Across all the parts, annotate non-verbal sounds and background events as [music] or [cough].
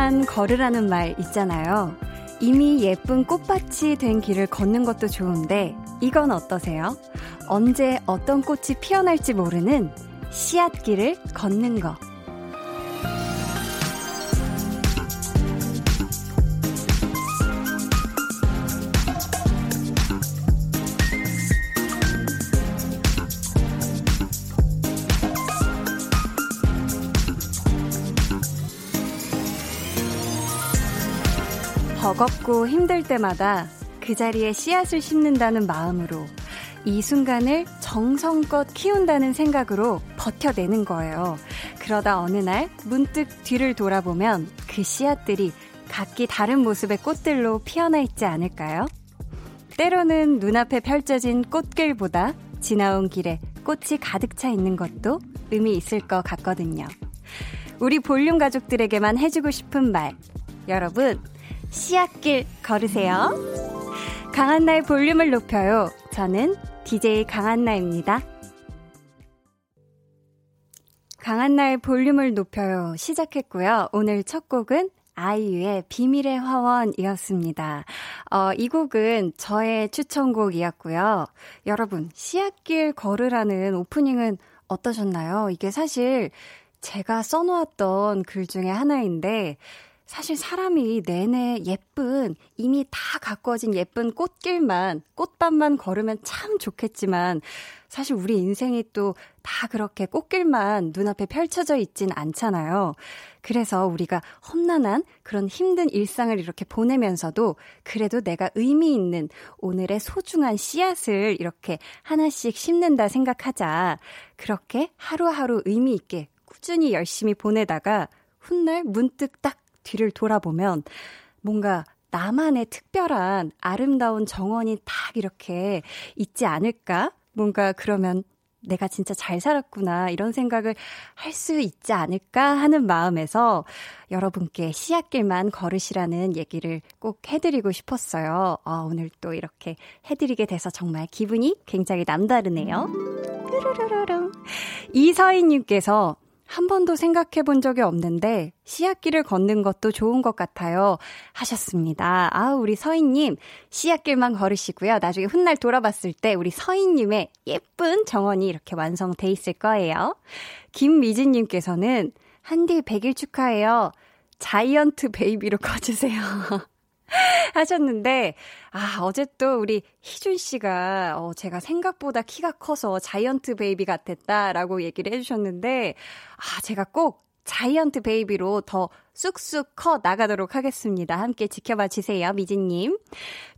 꽃길만 걸으라는 말 있잖아요. 이미 예쁜 꽃밭이 된 길을 걷는 것도 좋은데 이건 어떠세요? 언제 어떤 꽃이 피어날지 모르는 씨앗길을 걷는 거. 버겁고 힘들 때마다 그 자리에 씨앗을 심는다는 마음으로 이 순간을 정성껏 키운다는 생각으로 버텨내는 거예요. 그러다 어느 날 문득 뒤를 돌아보면 그 씨앗들이 각기 다른 모습의 꽃들로 피어나 있지 않을까요? 때로는 눈앞에 펼쳐진 꽃길보다 지나온 길에 꽃이 가득 차 있는 것도 의미 있을 것 같거든요. 우리 볼륨 가족들에게만 해주고 싶은 말. 여러분, 씨앗길 걸으세요. 강한나의 볼륨을 높여요. 저는 DJ 강한나입니다. 강한나의 볼륨을 높여요. 시작했고요. 오늘 첫 곡은 아이유의 비밀의 화원이었습니다. 어, 이 곡은 저의 추천곡이었고요. 여러분, 씨앗길 걸으라는 오프닝은 어떠셨나요? 이게 사실 제가 써놓았던 글 중에 하나인데, 사실 사람이 내내 예쁜, 이미 다 가꿔진 예쁜 꽃길만, 꽃밭만 걸으면 참 좋겠지만, 사실 우리 인생이 또 다 그렇게 꽃길만 눈앞에 펼쳐져 있진 않잖아요. 그래서 우리가 험난한 그런 힘든 일상을 이렇게 보내면서도 그래도 내가 의미 있는 오늘의 소중한 씨앗을 이렇게 하나씩 심는다 생각하자. 그렇게 하루하루 의미 있게 꾸준히 열심히 보내다가 훗날 문득 딱 뒤를 돌아보면 뭔가 나만의 특별한 아름다운 정원이 딱 이렇게 있지 않을까? 뭔가 그러면 내가 진짜 잘 살았구나 이런 생각을 할 수 있지 않을까 하는 마음에서 여러분께 씨앗길만 걸으시라는 얘기를 꼭 해드리고 싶었어요. 아, 오늘 또 이렇게 해드리게 돼서 정말 기분이 굉장히 남다르네요. 뾰로로로롱. 이서희님께서 한 번도 생각해 본 적이 없는데 씨앗길을 걷는 것도 좋은 것 같아요. 하셨습니다. 아, 우리 서희님, 씨앗길만 걸으시고요. 나중에 훗날 돌아봤을 때 우리 서희님의 예쁜 정원이 이렇게 완성돼 있을 거예요. 김미진님께서는 한디 100일 축하해요. 자이언트 베이비로 [laughs] 커주세요. [laughs] 하셨는데, 아, 어제 또 우리 희준 씨가, 어, 제가 생각보다 키가 커서 giant baby 같았다라고 얘기를 해주셨는데, 아, 제가 꼭 giant baby로 더 쑥쑥 커 나가도록 하겠습니다. 함께 지켜봐 주세요, 미진님.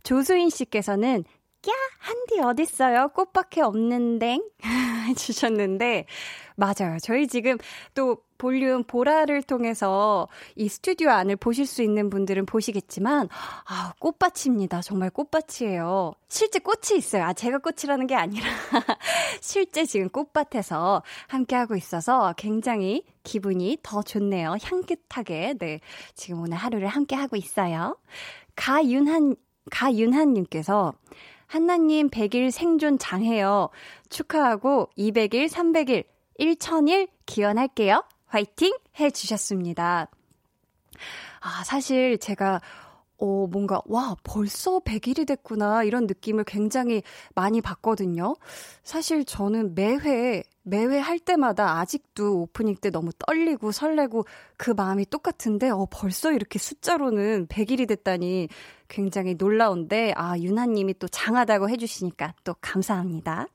조수인 씨께서는 야, 한디 어딨어요? 꽃밖에 없는데? [laughs] 해주셨는데, 맞아요. 저희 지금 또 볼륨 보라를 통해서 이 스튜디오 안을 보실 수 있는 분들은 보시겠지만, 아, 꽃밭입니다. 정말 꽃밭이에요. 실제 꽃이 있어요. 아, 제가 꽃이라는 게 아니라, [laughs] 실제 지금 꽃밭에서 함께하고 있어서 굉장히 기분이 더 좋네요. 향긋하게. 네. 지금 오늘 하루를 함께하고 있어요. 가윤한, 가윤한님께서, 한나님 100일 생존 장해요. 축하하고 200일, 300일, 1000일 기원할게요. 화이팅! 해 주셨습니다. 아, 사실 제가 어, 뭔가, 와, 벌써 100일이 됐구나, 이런 느낌을 굉장히 많이 받거든요. 사실 저는 매회, 매회 할 때마다 아직도 오프닝 때 너무 떨리고 설레고 그 마음이 똑같은데, 어, 벌써 이렇게 숫자로는 100일이 됐다니 굉장히 놀라운데, 아, 유나 님이 또 장하다고 해 주시니까 또 감사합니다.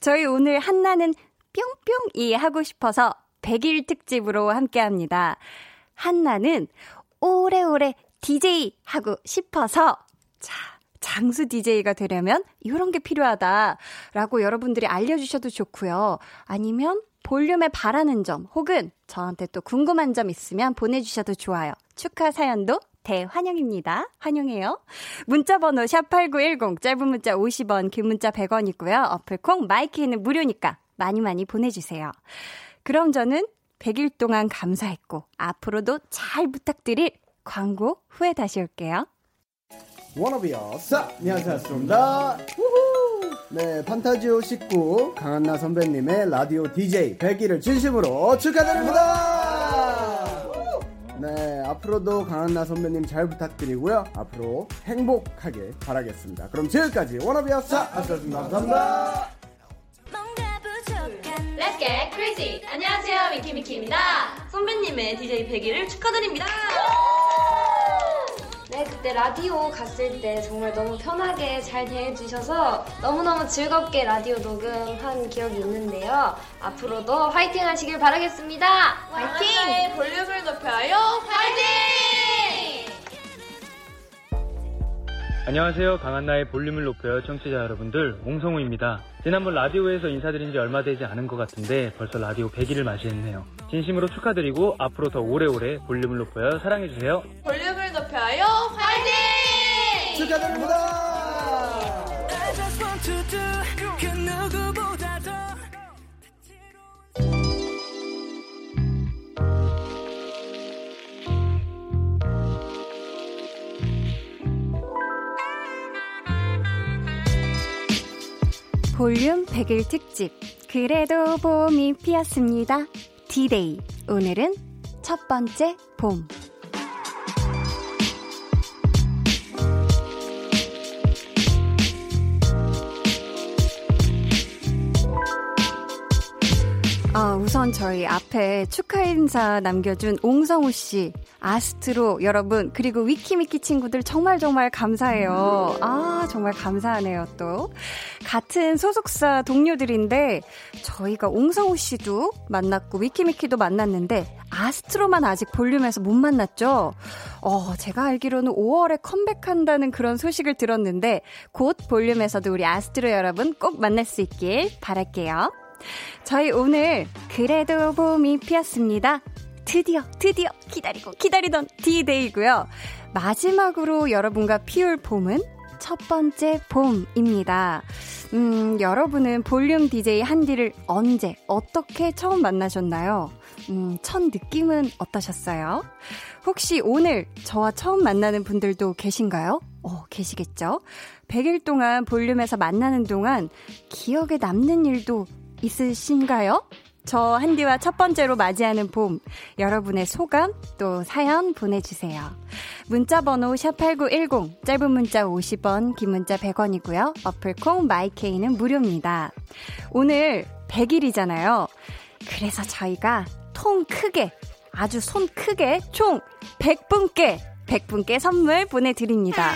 저희 오늘 한나는 뿅뿅이 하고 싶어서 100일 특집으로 함께 합니다. 한나는 오래오래 DJ 하고 싶어서 자, 장수 DJ가 되려면 이런 게 필요하다라고 여러분들이 알려주셔도 좋고요. 아니면 볼륨에 바라는 점 혹은 저한테 또 궁금한 점 있으면 보내주셔도 좋아요. 축하 사연도 대환영입니다. 환영해요. 문자번호 샵8910 짧은 문자 50원 긴 문자 100원이고요. 어플 콩 마이 케이는 무료니까 많이 많이 보내주세요. 그럼 저는 100일 동안 감사했고 앞으로도 잘 부탁드릴 광고 후에 다시 올게요. 안녕하세요. 아스트로입니다. 네, 판타지오 19 강한나 선배님의 라디오 DJ 100일을 진심으로 축하드립니다. 네, 앞으로도 강한나 선배님 잘 부탁드리고요. 앞으로 행복하게 바라겠습니다. 그럼 지금까지 워너비였어. 아스였습니다. 감사합니다. Let's get crazy! 안녕하세요, 미키미키입니다. 선배님의 DJ 100일을 축하드립니다. 네, 그때 라디오 갔을 때 정말 너무 편하게 잘 대해주셔서 너무너무 즐겁게 라디오 녹음한 기억이 있는데요. 앞으로도 화이팅 하시길 바라겠습니다. 화이팅! 볼륨을 높여요. 화이팅! 안녕하세요. 강한나의 볼륨을 높여요. 청취자 여러분들, 옹성우입니다. 지난번 라디오에서 인사드린 지 얼마 되지 않은 것 같은데 벌써 라디오 100일을 맞이했네요. 진심으로 축하드리고 앞으로 더 오래오래 볼륨을 높여요. 사랑해주세요. 볼륨을 높여요. 화이팅! 축하드립니다. 볼륨 100일 특집. 그래도 봄이 피었습니다. 디데이. 오늘은 첫 번째 봄. 아, 우선 저희 앞에 축하 인사 남겨준 옹성우 씨, 아스트로 여러분, 그리고 위키미키 친구들 정말 정말 감사해요. 아, 정말 감사하네요, 또. 같은 소속사 동료들인데, 저희가 옹성우 씨도 만났고, 위키미키도 만났는데, 아스트로만 아직 볼륨에서 못 만났죠? 어, 제가 알기로는 5월에 컴백한다는 그런 소식을 들었는데, 곧 볼륨에서도 우리 아스트로 여러분 꼭 만날 수 있길 바랄게요. 저희 오늘 그래도 봄이 피었습니다. 드디어 드디어 기다리고 기다리던 디데이고요. 마지막으로 여러분과 피울 봄은 첫 번째 봄입니다. 음, 여러분은 볼륨 DJ 한디를 언제 어떻게 처음 만나셨나요? 음, 첫 느낌은 어떠셨어요? 혹시 오늘 저와 처음 만나는 분들도 계신가요? 어, 계시겠죠? 100일 동안 볼륨에서 만나는 동안 기억에 남는 일도 있으신가요? 저 한디와 첫 번째로 맞이하는 봄, 여러분의 소감 또 사연 보내주세요. 문자 번호 샵8910, 짧은 문자 50원, 긴 문자 100원이고요. 어플콩 마이케이는 무료입니다. 오늘 100일이잖아요. 그래서 저희가 통 크게, 아주 손 크게 총 100분께, 100분께 선물 보내드립니다.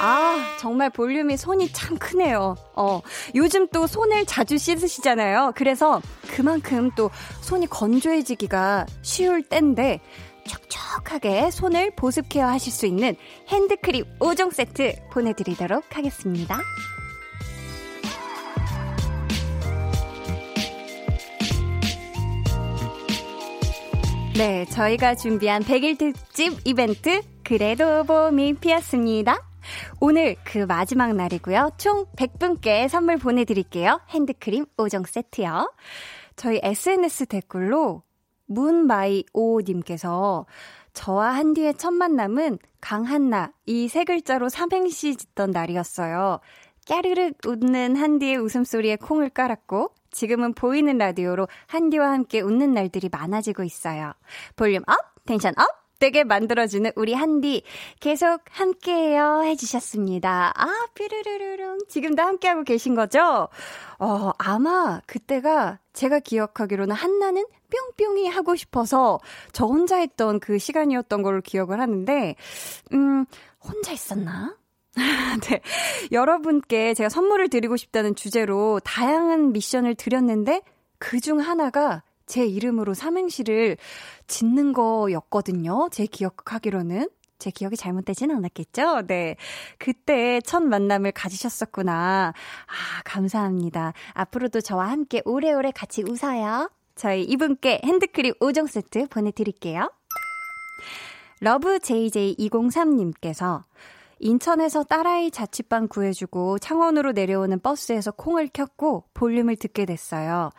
아, 정말 볼륨이 손이 참 크네요. 어, 요즘 또 손을 자주 씻으시잖아요. 그래서 그만큼 또 손이 건조해지기가 쉬울 때인데, 촉촉하게 손을 보습 케어 하실 수 있는 핸드크림 5종 세트 보내드리도록 하겠습니다. 네, 저희가 준비한 100일 특집 이벤트, 그래도 봄이 피었습니다. 오늘 그 마지막 날이고요. 총 100분께 선물 보내드릴게요. 핸드크림 5종 세트요. 저희 SNS 댓글로 문마이오님께서 저와 한디의 첫 만남은 강한나 이 세 글자로 삼행시 짓던 날이었어요. 까르륵 웃는 한디의 웃음소리에 콩을 깔았고 지금은 보이는 라디오로 한디와 함께 웃는 날들이 많아지고 있어요. volume up, tension up, 되게 만들어주는 우리 한디 계속 함께해요 해주셨습니다. 아 뾰르르르릉 지금도 함께하고 계신 거죠? 어 아마 그때가 제가 기억하기로는 한나는 뿅뿅이 하고 싶어서 저 혼자 했던 그 시간이었던 걸로 기억을 하는데 음 혼자 있었나? [laughs] 네. 여러분께 제가 선물을 드리고 싶다는 주제로 다양한 미션을 드렸는데 그 중 하나가 제 이름으로 삼행시를 짓는 거였거든요. 제 기억하기로는. 제 기억이 잘못되진 않았겠죠? 네. 그때 첫 만남을 가지셨었구나. 아, 감사합니다. 앞으로도 저와 함께 오래오래 같이 웃어요. 저희 이분께 핸드크림 5종 세트 보내드릴게요. 러브 JJ203님께서 인천에서 딸아이 자취방 구해주고 창원으로 내려오는 버스에서 콩을 켰고 볼륨을 듣게 됐어요.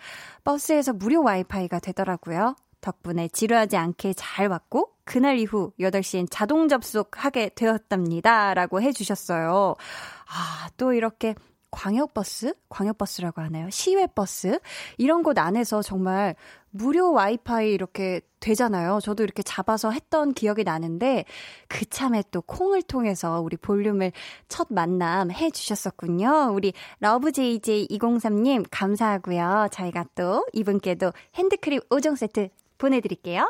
버스에서 무료 와이파이가 되더라고요. 덕분에 지루하지 않게 잘 왔고 그날 이후 8시엔 자동 접속하게 되었답니다. 라고 해주셨어요. 아, 또 이렇게 광역버스? 광역버스라고 하나요? 시외버스? 이런 곳 안에서 정말 무료 와이파이 이렇게 되잖아요. 저도 이렇게 잡아서 했던 기억이 나는데, 그 참에 또 콩을 통해서 우리 볼륨을 첫 만남 해 주셨었군요. 우리 러브JJ203님 감사하고요. 저희가 또 이분께도 핸드크림 5종 세트 보내드릴게요.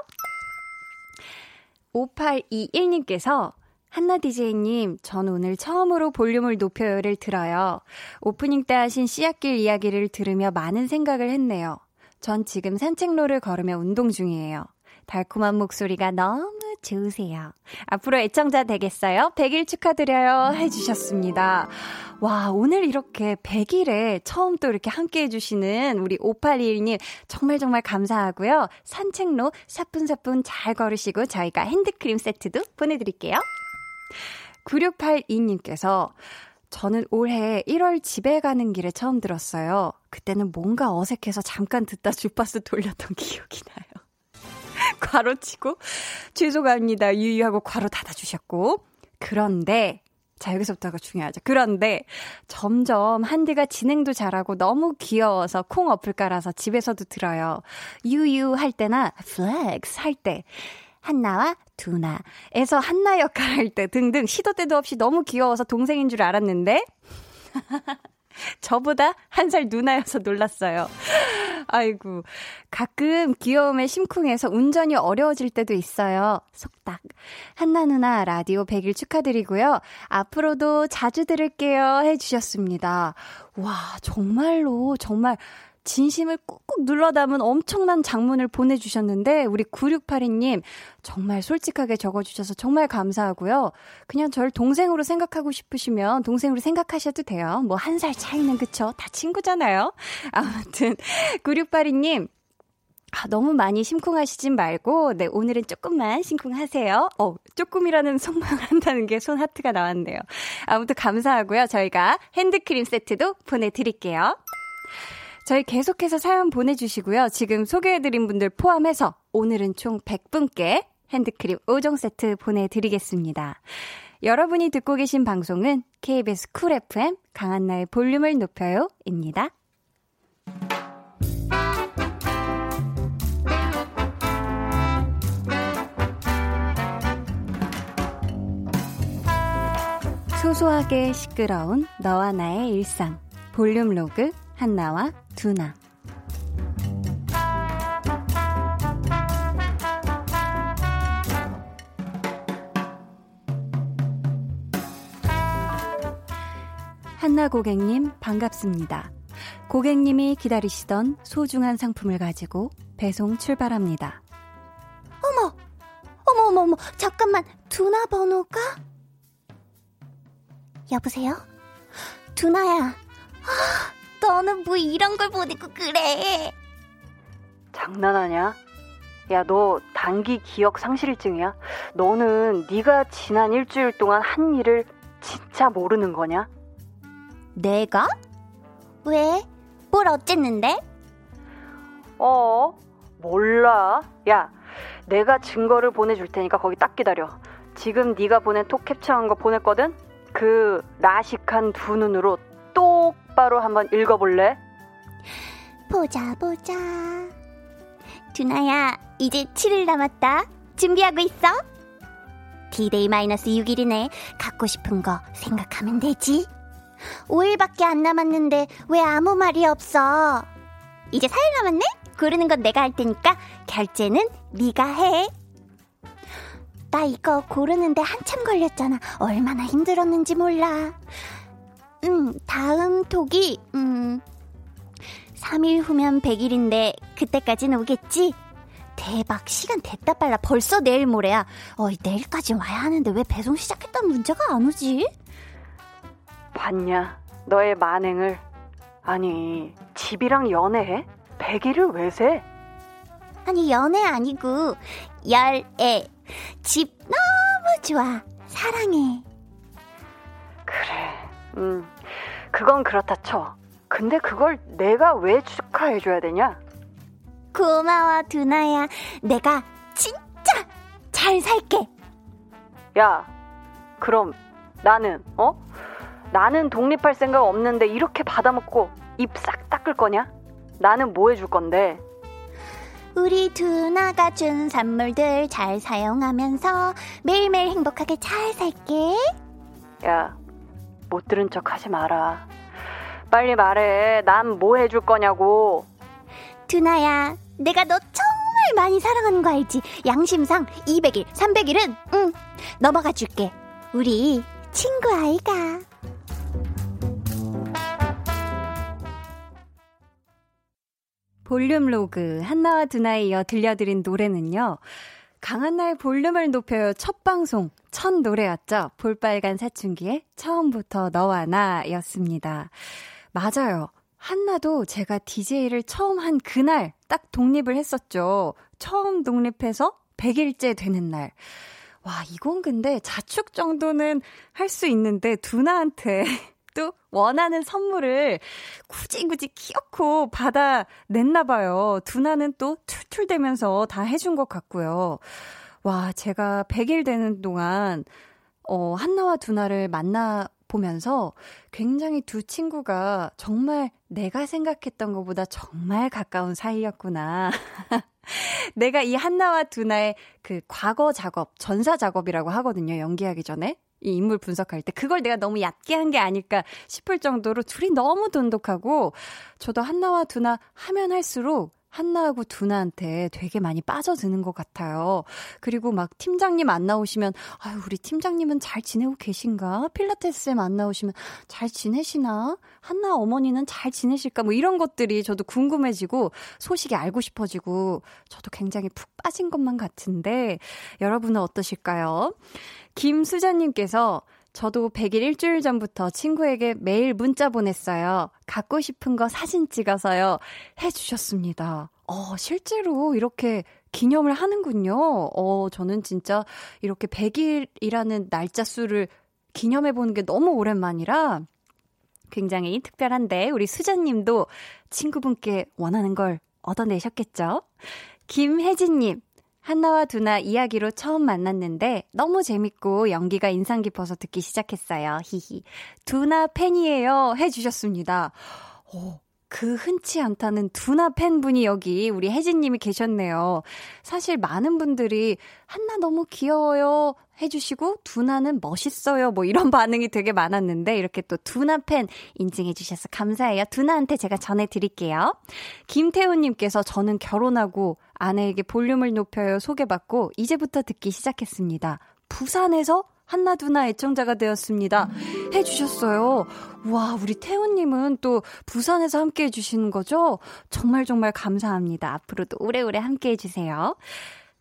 5821님께서 한나 DJ님, 전 오늘 처음으로 볼륨을 높여요를 들어요. 오프닝 때 하신 씨앗길 이야기를 들으며 많은 생각을 했네요. 전 지금 산책로를 걸으며 운동 중이에요. 달콤한 목소리가 너무 좋으세요. 앞으로 애청자 되겠어요? 100일 축하드려요. 해주셨습니다. 와, 오늘 이렇게 100일에 처음 또 이렇게 함께 해주시는 우리 5821님 정말 정말 감사하고요. 산책로 사뿐사뿐 잘 걸으시고 저희가 핸드크림 세트도 보내드릴게요. 9682님께서 저는 올해 1월 집에 가는 길에 처음 들었어요. 그때는 뭔가 어색해서 잠깐 듣다 주파수 돌렸던 [laughs] 기억이 나요. 괄호 치고 죄송합니다. 유유하고 괄호 닫아 주셨고 그런데 자, 여기서부터가 중요하죠. 그런데 점점 한디가 진행도 잘하고 너무 귀여워서 콩 어플 깔아서 집에서도 들어요. 유유 할 때나 flex 할 때. 한나와 두나에서 한나 역할 할 때 등등 시도 때도 없이 너무 귀여워서 동생인 줄 알았는데 [laughs] 저보다 한 살 누나여서 놀랐어요. 아이고. 가끔 귀여움에 심쿵해서 운전이 어려워질 때도 있어요. 속닥. 한나 누나 라디오 100일 축하드리고요. 앞으로도 자주 들을게요. 해주셨습니다. 와, 정말로, 정말 진심을 꾹꾹 눌러 담은 엄청난 장문을 보내주셨는데, 우리 9682님, 정말 솔직하게 적어주셔서 정말 감사하고요. 그냥 절 동생으로 생각하고 싶으시면 동생으로 생각하셔도 돼요. 뭐 한 살 차이는 그쵸? 다 친구잖아요. [laughs] 아무튼, 9682님, 아, 너무 많이 심쿵하시진 말고, 네, 오늘은 조금만 심쿵하세요. 어, 조금이라는 손 모양을 한다는 게 손 하트가 나왔네요. 아무튼 감사하고요. 저희가 핸드크림 세트도 보내드릴게요. 저희 계속해서 사연 보내주시고요. 지금 소개해드린 분들 포함해서 오늘은 총 100분께 핸드크림 5종 세트 보내드리겠습니다. 여러분이 듣고 계신 방송은 KBS 쿨 FM 강한나의 볼륨을 높여요 입니다. 소소하게 시끄러운 너와 나의 일상 볼륨 로그 한나와 두나 한나 고객님 반갑습니다. 고객님이 기다리시던 소중한 상품을 가지고 배송 출발합니다. 어머, 어머, 어머, 어머, 잠깐만, 두나 번호가? 여보세요? 두나야, 아, 너는 뭐 이런 걸 보내고 그래? 장난하냐? 야, 너 단기 기억 상실증이야? 너는 네가 지난 일주일 동안 한 일을 진짜 모르는 거냐? 내가? 왜? 뭘 어쨌는데? 어, 몰라. 야, 내가 증거를 보내줄 테니까 거기 딱 기다려. 지금 네가 보낸 톡 캡처한 거 보냈거든? 그 라식한 두 눈으로 똑바로 한번 읽어볼래? 보자 보자. 두나야 이제 7일 남았다. 준비하고 있어? 디데이 마이너스 6일이네. 갖고 싶은 거 생각하면 되지. 5일밖에 안 남았는데 왜 아무 말이 없어? 이제 4일 남았네? 고르는 건 내가 할 테니까 결제는 네가 해. 나 이거 고르는데 한참 걸렸잖아. 얼마나 힘들었는지 몰라 음, 다음 톡이, 음, 3일 후면 100일인데, 그때까진 오겠지? 대박, 시간 됐다 빨라. 벌써 내일 모레야. 어이, 내일까지 와야 하는데 왜 배송 시작했다는 문제가 안 오지? 봤냐? 너의 만행을. 아니, 집이랑 연애해? 100일을 왜 세? 아니, 연애 아니고, 열애. 집 너무 좋아. 사랑해. 그래, 음, 그건 그렇다 쳐. 근데 그걸 내가 왜 축하해줘야 되냐? 고마워, 두나야. 내가 진짜 잘 살게. 야, 그럼 나는, 어? 나는 독립할 생각 없는데 이렇게 받아먹고 입 싹 닦을 거냐? 나는 뭐 해줄 건데? 우리 두나가 준 선물들 잘 사용하면서 매일매일 행복하게 잘 살게. 야, 못 들은 척 하지 마라. 빨리 말해. 난 뭐 해줄 거냐고. 두나야, 내가 너 정말 많이 사랑하는 거 알지? 양심상 200일, 300일은 응 넘어가 줄게. 우리 친구 아이가. 볼륨 로그 한나와 두나에 이어 들려드린 노래는요. 강한나의 볼륨을 높여요 첫 방송 첫 노래였죠. 볼빨간 사춘기의 처음부터 너와 나였습니다. 맞아요. 한나도 제가 DJ를 처음 한 그날 딱 독립을 했었죠. 처음 독립해서 100일째 되는 날. 와, 이건 근데 자축 정도는 할 수 있는데 두나한테 또 원하는 선물을 굳이 굳이 키놓고 받아냈나 봐요. 두나는 또 툴툴대면서 다 해준 것 같고요. 와, 제가 100일 되는 동안 어, 한나와 두나를 만나 보면서 굉장히 두 친구가 정말 내가 생각했던 것보다 정말 가까운 사이였구나. [laughs] 내가 이 한나와 두나의 그 과거 작업, 전사 작업이라고 하거든요. 연기하기 전에. 이 인물 분석할 때 그걸 내가 너무 얕게 한 게 아닐까 싶을 정도로 둘이 너무 돈독하고 저도 한나와 두나 하면 할수록 한나하고 두나한테 되게 많이 빠져드는 것 같아요. 그리고 막 팀장님 안 나오시면, 아유, 우리 팀장님은 잘 지내고 계신가? 필라테스에 안 나오시면 잘 지내시나? 한나 어머니는 잘 지내실까? 뭐 이런 것들이 저도 궁금해지고 소식이 알고 싶어지고 저도 굉장히 푹 빠진 것만 같은데 여러분은 어떠실까요? 김수자님께서 저도 100일 일주일 전부터 친구에게 매일 문자 보냈어요. 갖고 싶은 거 사진 찍어서요. 해주셨습니다. 어, 실제로 이렇게 기념을 하는군요. 어, 저는 진짜 이렇게 100일이라는 날짜 수를 기념해 보는 게 너무 오랜만이라 굉장히 특별한데 우리 수자님도 친구분께 원하는 걸 얻어내셨겠죠? 김혜진님, 한나와 두나 이야기로 처음 만났는데 너무 재밌고 연기가 인상 깊어서 듣기 시작했어요. 히히. 두나 팬이에요. 해주셨습니다. 오, 그 흔치 않다는 두나 팬분이 여기 우리 혜진님이 계셨네요. 사실 많은 분들이 한나 너무 귀여워요 해주시고 두나는 멋있어요 뭐 이런 [laughs] 반응이 되게 많았는데 이렇게 또 두나 팬 인증해 주셔서 감사해요. 두나한테 제가 전해드릴게요. 김태훈님께서 저는 결혼하고 아내에게 볼륨을 높여요 소개받고 이제부터 듣기 시작했습니다. 부산에서 한나두나 애청자가 되었습니다. 해주셨어요. 와, 우리 태훈님은 또 부산에서 함께 해주시는 거죠? 정말 정말 감사합니다. 앞으로도 오래오래 함께 해주세요.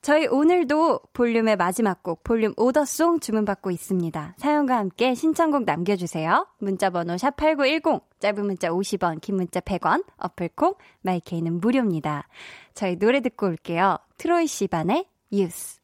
저희 오늘도 볼륨의 마지막 곡, 볼륨 오더송 주문받고 있습니다. 사연과 함께 신청곡 남겨주세요. 문자번호 샵8910, 짧은 문자 50원, 긴 문자 100원, 어플콩, 마이케이는 무료입니다. 저희 노래 듣고 올게요. 트로이 시반의 유스.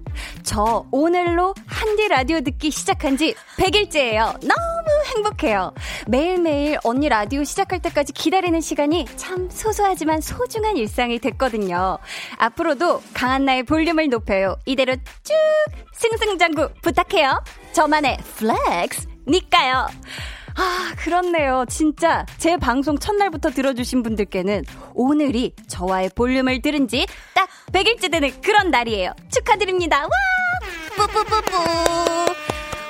저 오늘로 한디 라디오 듣기 시작한 지 100일째예요. 너무 행복해요. 매일매일 언니 라디오 시작할 때까지 기다리는 시간이 참 소소하지만 소중한 일상이 됐거든요. 앞으로도 강한나의 볼륨을 높여요. 이대로 쭉 승승장구 부탁해요. 저만의 flex니까요. 아, 그렇네요. 진짜 제 방송 첫날부터 들어주신 분들께는 오늘이 저와의 볼륨을 들은 지 딱 100일째 되는 그런 날이에요. 축하드립니다. 와! 뿌뿌뿌뿌.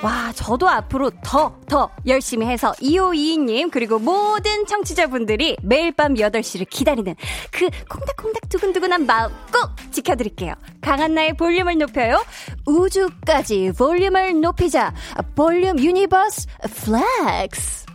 와, 저도 앞으로 더, 더 열심히 해서 2522님, 그리고 모든 청취자분들이 매일 밤 8시를 기다리는 그 콩닥콩닥 두근두근한 마음 꼭 지켜드릴게요. 강한나의 볼륨을 높여요. 우주까지 볼륨을 높이자. 볼륨 universe flex.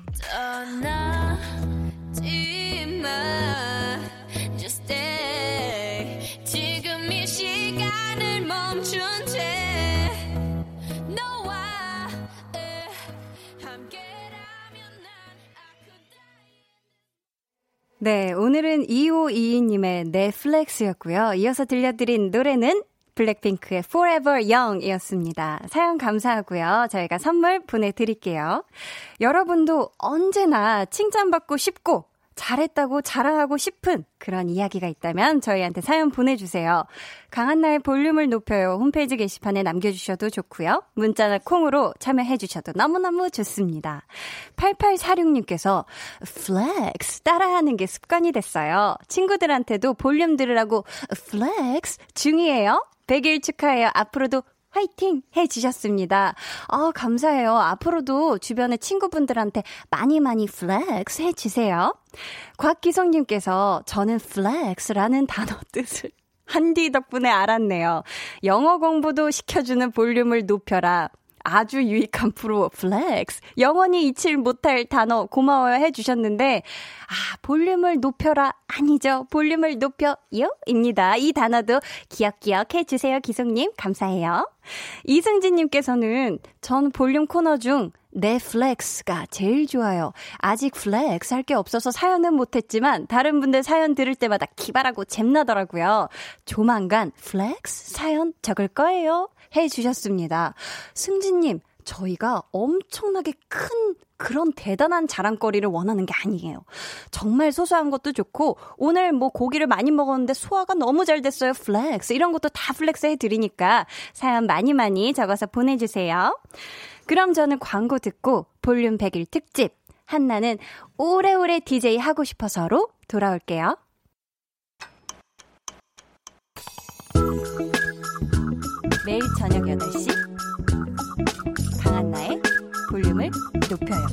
네, 오늘은 2522님의 넷플렉스였고요. 이어서 들려드린 노래는 블랙핑크의 Forever Young 이었습니다. 사연 감사하고요. 저희가 선물 보내드릴게요. 여러분도 언제나 칭찬받고 싶고 잘했다고 자랑하고 싶은 그런 이야기가 있다면 저희한테 사연 보내주세요. 강한나의 볼륨을 높여요. 홈페이지 게시판에 남겨주셔도 좋고요. 문자나 콩으로 참여해주셔도 너무너무 좋습니다. 8846님께서 flex 따라하는 게 습관이 됐어요. 친구들한테도 볼륨 들으라고 flex 중이에요. 100일 축하해요. 앞으로도 화이팅 해주셨습니다. 어, 감사해요. 앞으로도 주변의 친구분들한테 많이 많이 flex 해주세요. 곽기성님께서 저는 flex라는 단어 [laughs] 뜻을 한디 덕분에 알았네요. 영어 공부도 시켜주는 볼륨을 높여라. 아주 유익한 프로 flex. 영원히 잊질 못할 단어 고마워요 해주셨는데, 아, 볼륨을 높여라. 아니죠. 볼륨을 높여요. 입니다. 이 단어도 기억기억 해주세요. 기성님. 감사해요. 이승진님께서는 전 볼륨 코너 중 내 flex가 제일 좋아요. 아직 flex 할 게 없어서 사연은 못했지만 다른 분들 사연 들을 때마다 기발하고 잼나더라고요. 조만간 flex 사연 적을 거예요. 해 주셨습니다. 승진님, 저희가 엄청나게 큰 그런 대단한 자랑거리를 원하는 게 아니에요. 정말 소소한 것도 좋고, 오늘 뭐 고기를 많이 먹었는데 소화가 너무 잘 됐어요. flex. 이런 것도 다 flex 해드리니까 사연 많이 많이 적어서 보내주세요. 그럼 저는 광고 듣고 볼륨 100일 특집. 한나는 오래오래 DJ 하고 싶어서로 돌아올게요. 매일 저녁 8시 강한나의 볼륨을 높여요.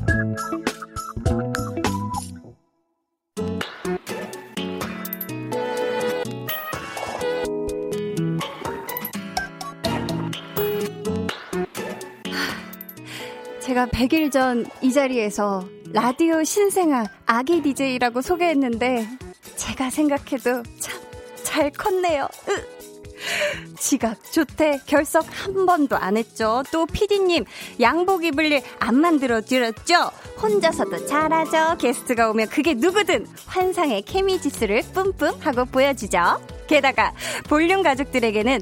제가 100일 전 이 자리에서 라디오 신생아 아기 DJ라고 소개했는데 제가 생각해도 참 잘 컸네요. 으. 지각, 조퇴, 결석 한 번도 안 했죠. 또 피디님, 양복 입을 일 안 만들어 드렸죠? 혼자서도 잘하죠. 게스트가 오면 그게 누구든 환상의 케미 지수를 뿜뿜 하고 보여주죠. 게다가 볼륨 가족들에게는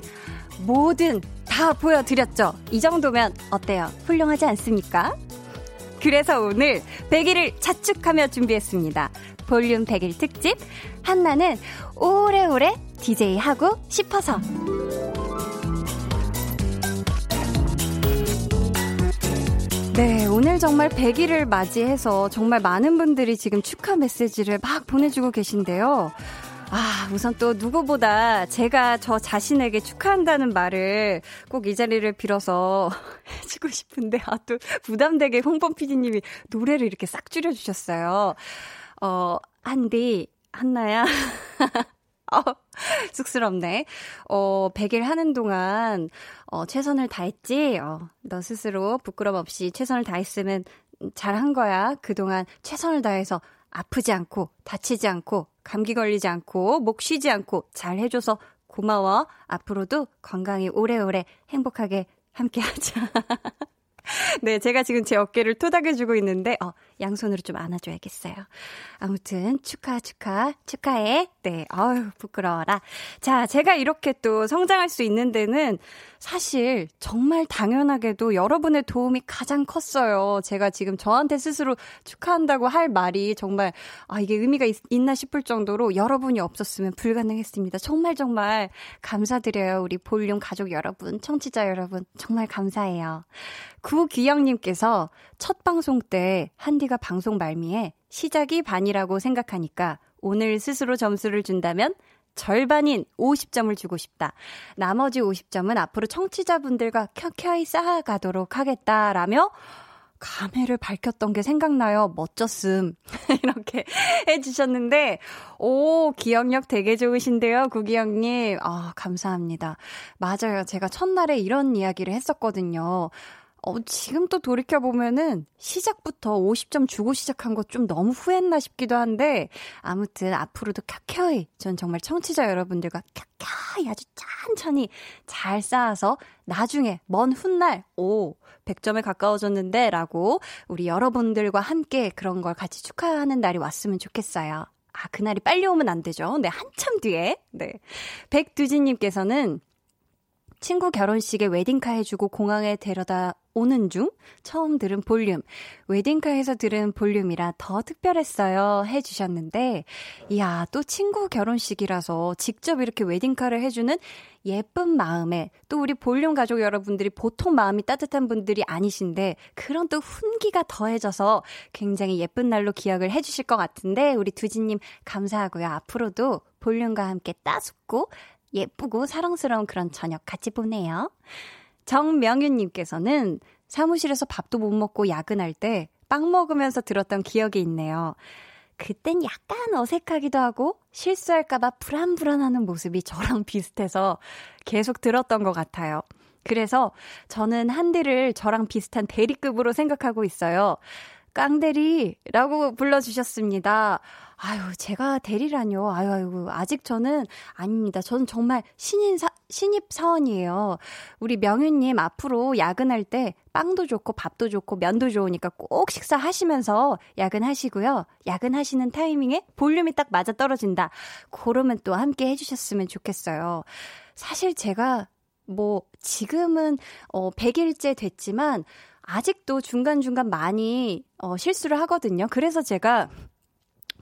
뭐든 다 보여드렸죠. 이 정도면 어때요? 훌륭하지 않습니까? 그래서 오늘 100일을 자축하며 준비했습니다. 볼륨 100일 특집 한나는 오래오래 DJ 하고 싶어서 네, 오늘 정말 100일을 맞이해서 정말 많은 분들이 지금 축하 메시지를 막 보내주고 계신데요. 아, 우선 또 누구보다 제가 저 자신에게 축하한다는 말을 꼭 이 자리를 빌어서 [laughs] 해주고 싶은데, 아, 또 부담되게 홍범 PD님이 노래를 이렇게 싹 줄여주셨어요. 어, 한디, 한나야. [laughs] 어, 쑥스럽네. 어, 100일 하는 동안, 어, 최선을 다했지? 어, 너 스스로 부끄럼 없이 최선을 다했으면 잘한 거야. 그동안 최선을 다해서 아프지 않고, 다치지 않고, 감기 걸리지 않고, 목 쉬지 않고, 잘 해줘서 고마워. 앞으로도 건강히 오래오래 행복하게 함께 하자. [laughs] 네, 제가 지금 제 어깨를 토닥여주고 있는데, 어, 양손으로 좀 안아줘야겠어요. 아무튼, 축하, 축하, 축하해. 네, 아유, 부끄러워라. 자, 제가 이렇게 또 성장할 수 있는 데는 사실 정말 당연하게도 여러분의 도움이 가장 컸어요. 제가 지금 저한테 스스로 축하한다고 할 말이 정말, 아, 이게 의미가 있, 나 싶을 정도로 여러분이 없었으면 불가능했습니다. 정말 정말 감사드려요. 우리 볼륨 가족 여러분, 청취자 여러분, 정말 감사해요. 구기영님께서 첫 방송 때 한디가 방송 말미에 시작이 반이라고 생각하니까 오늘 스스로 점수를 준다면 절반인 50점을 주고 싶다. 나머지 50점은 앞으로 청취자분들과 켜켜이 쌓아가도록 하겠다라며 감회를 밝혔던 게 생각나요. 멋졌음. [laughs] 이렇게 해주셨는데, 오, 기억력 되게 좋으신데요, 구기영님. 아, 감사합니다. 맞아요. 제가 첫날에 이런 이야기를 했었거든요. 어, 지금 또 돌이켜보면은 시작부터 50점 주고 시작한 거좀 너무 후했나 싶기도 한데 아무튼 앞으로도 켜켜이 전 정말 청취자 여러분들과 켜켜이 아주 천천히 잘 쌓아서 나중에 먼 훗날 오 100점에 가까워졌는데 라고 우리 여러분들과 함께 그런 걸 같이 축하하는 날이 왔으면 좋겠어요. 아, 그날이 빨리 오면 안 되죠. 네, 한참 뒤에. 네. 백두진님께서는 친구 결혼식에 웨딩카 해주고 공항에 데려다 오는 중 처음 들은 볼륨. 웨딩카에서 들은 볼륨이라 더 특별했어요. 해주셨는데, 이야, 또 친구 결혼식이라서 직접 이렇게 웨딩카를 해주는 예쁜 마음에 또 우리 볼륨 가족 여러분들이 보통 마음이 따뜻한 분들이 아니신데 그런 또 훈기가 더해져서 굉장히 예쁜 날로 기억을 해주실 것 같은데 우리 두지님 감사하고요. 앞으로도 볼륨과 함께 따숩고 예쁘고 사랑스러운 그런 저녁 같이 보내요. 정명윤님께서는 사무실에서 밥도 못 먹고 야근할 때 빵 먹으면서 들었던 기억이 있네요. 그땐 약간 어색하기도 하고 실수할까봐 불안불안하는 모습이 저랑 [laughs] 비슷해서 계속 들었던 것 같아요. 그래서 저는 한디를 저랑 비슷한 대리급으로 생각하고 있어요. 깡대리라고 불러주셨습니다. 아유, 제가 대리라뇨. 아유, 아유, 아직 저는 아닙니다. 저는 정말 신인 사, 신입 사원이에요. 우리 명윤님 앞으로 야근할 때 빵도 좋고 밥도 좋고 면도 좋으니까 꼭 식사하시면서 야근하시고요. 야근하시는 타이밍에 볼륨이 딱 맞아 떨어진다. 그러면 또 함께 해주셨으면 좋겠어요. 사실 제가 뭐 지금은 어 100일째 됐지만 아직도 중간중간 많이 어, 실수를 하거든요. 그래서 제가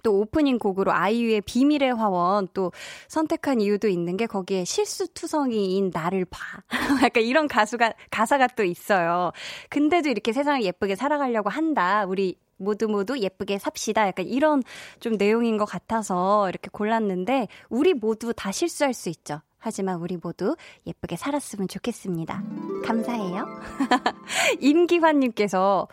또 오프닝 곡으로 아이유의 비밀의 화원 또 선택한 이유도 있는 게 거기에 실수투성이인 나를 봐. [laughs] 약간 이런 가수가, 가사가 또 있어요. 근데도 이렇게 세상을 예쁘게 살아가려고 한다. 우리 모두 모두 예쁘게 삽시다. 약간 이런 좀 내용인 것 같아서 이렇게 골랐는데 우리 모두 다 실수할 수 있죠. 하지만 우리 모두 예쁘게 살았으면 좋겠습니다. 감사해요. [laughs] 임기환님께서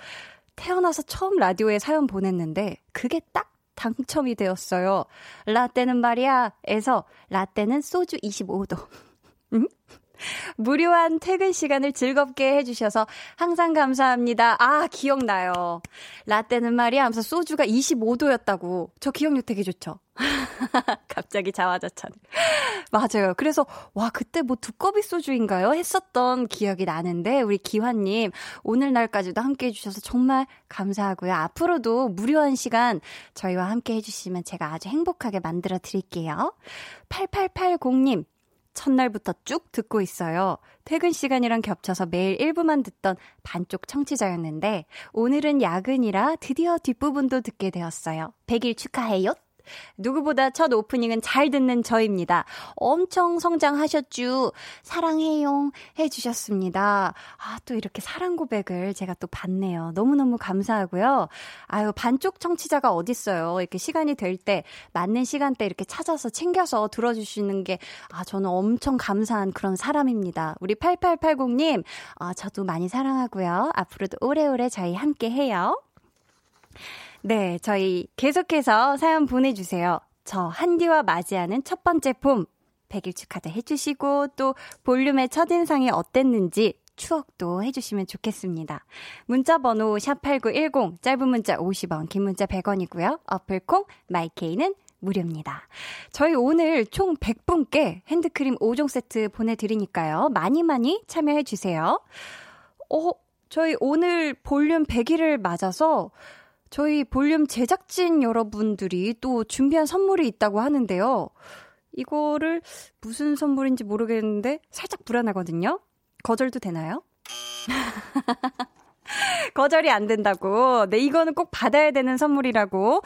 태어나서 처음 라디오에 사연 보냈는데 그게 딱 당첨이 되었어요. 라떼는 말이야. 에서 라떼는 소주 25도. 음? 무료한 퇴근 시간을 즐겁게 해주셔서 항상 감사합니다. 아, 기억나요. 라떼는 말이야 하면서 소주가 25도였다고. 저 기억력 되게 좋죠? [laughs] 갑자기 자화자찬. 맞아요. 그래서, 와, 그때 뭐 두꺼비 소주인가요? 했었던 기억이 나는데, 우리 기환님, 오늘날까지도 함께 해주셔서 정말 감사하고요. 앞으로도 무료한 시간 저희와 함께 해주시면 제가 아주 행복하게 만들어 드릴게요. 8880님, 첫날부터 쭉 듣고 있어요. 퇴근 시간이랑 겹쳐서 매일 1부만 듣던 반쪽 청취자였는데 오늘은 야근이라 드디어 뒷부분도 듣게 되었어요. 100일 축하해요. 누구보다 첫 오프닝은 잘 듣는 저입니다. 엄청 성장하셨쥬. 사랑해용 해주셨습니다. 아, 또 이렇게 사랑 고백을 제가 또 받네요. 너무너무 감사하고요. 아유, 반쪽 청취자가 어딨어요. 이렇게 시간이 될 때, 맞는 시간대 이렇게 찾아서 챙겨서 들어주시는 게, 아, 저는 엄청 감사한 그런 사람입니다. 우리 8880님, 아, 저도 많이 사랑하고요. 앞으로도 오래오래 저희 함께 해요. 네, 저희 계속해서 사연 보내주세요. 저 한디와 맞이하는 첫 번째 봄. 100일 축하도 해주시고, 또 볼륨의 첫인상이 어땠는지 추억도 해주시면 좋겠습니다. 문자 번호 샵8910, 짧은 문자 50원, 긴 문자 100원이고요. 어플콩, 마이케이는 무료입니다. 저희 오늘 총 100분께 핸드크림 5종 세트 보내드리니까요. 많이 많이 참여해주세요. 어, 저희 오늘 볼륨 100일을 맞아서 저희 볼륨 제작진 여러분들이 또 준비한 선물이 있다고 하는데요. 이거를 무슨 선물인지 모르겠는데 살짝 불안하거든요. 거절도 되나요? [laughs] 거절이 안 된다고. 네, 이거는 꼭 받아야 되는 선물이라고.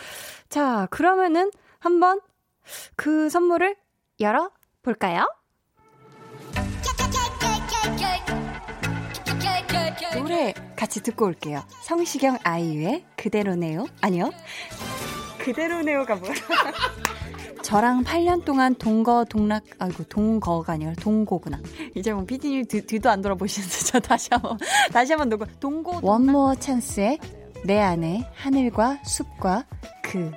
자, 그러면은 한번 그 선물을 열어볼까요? 노래 같이 듣고 올게요. 성시경 아이유의 그대로네요. 아니요. 그대로네요가 뭐야? [laughs] 저랑 8년 동안 동거 동락 아이고 동거가 아니라 동고구나. 이제 뭐 피디님 뒤, 뒤도 안 돌아보시는데 [laughs] 저 다시 한번 다시 한번 동고 동고 원모어 찬스의 내 안에 하늘과 숲과 그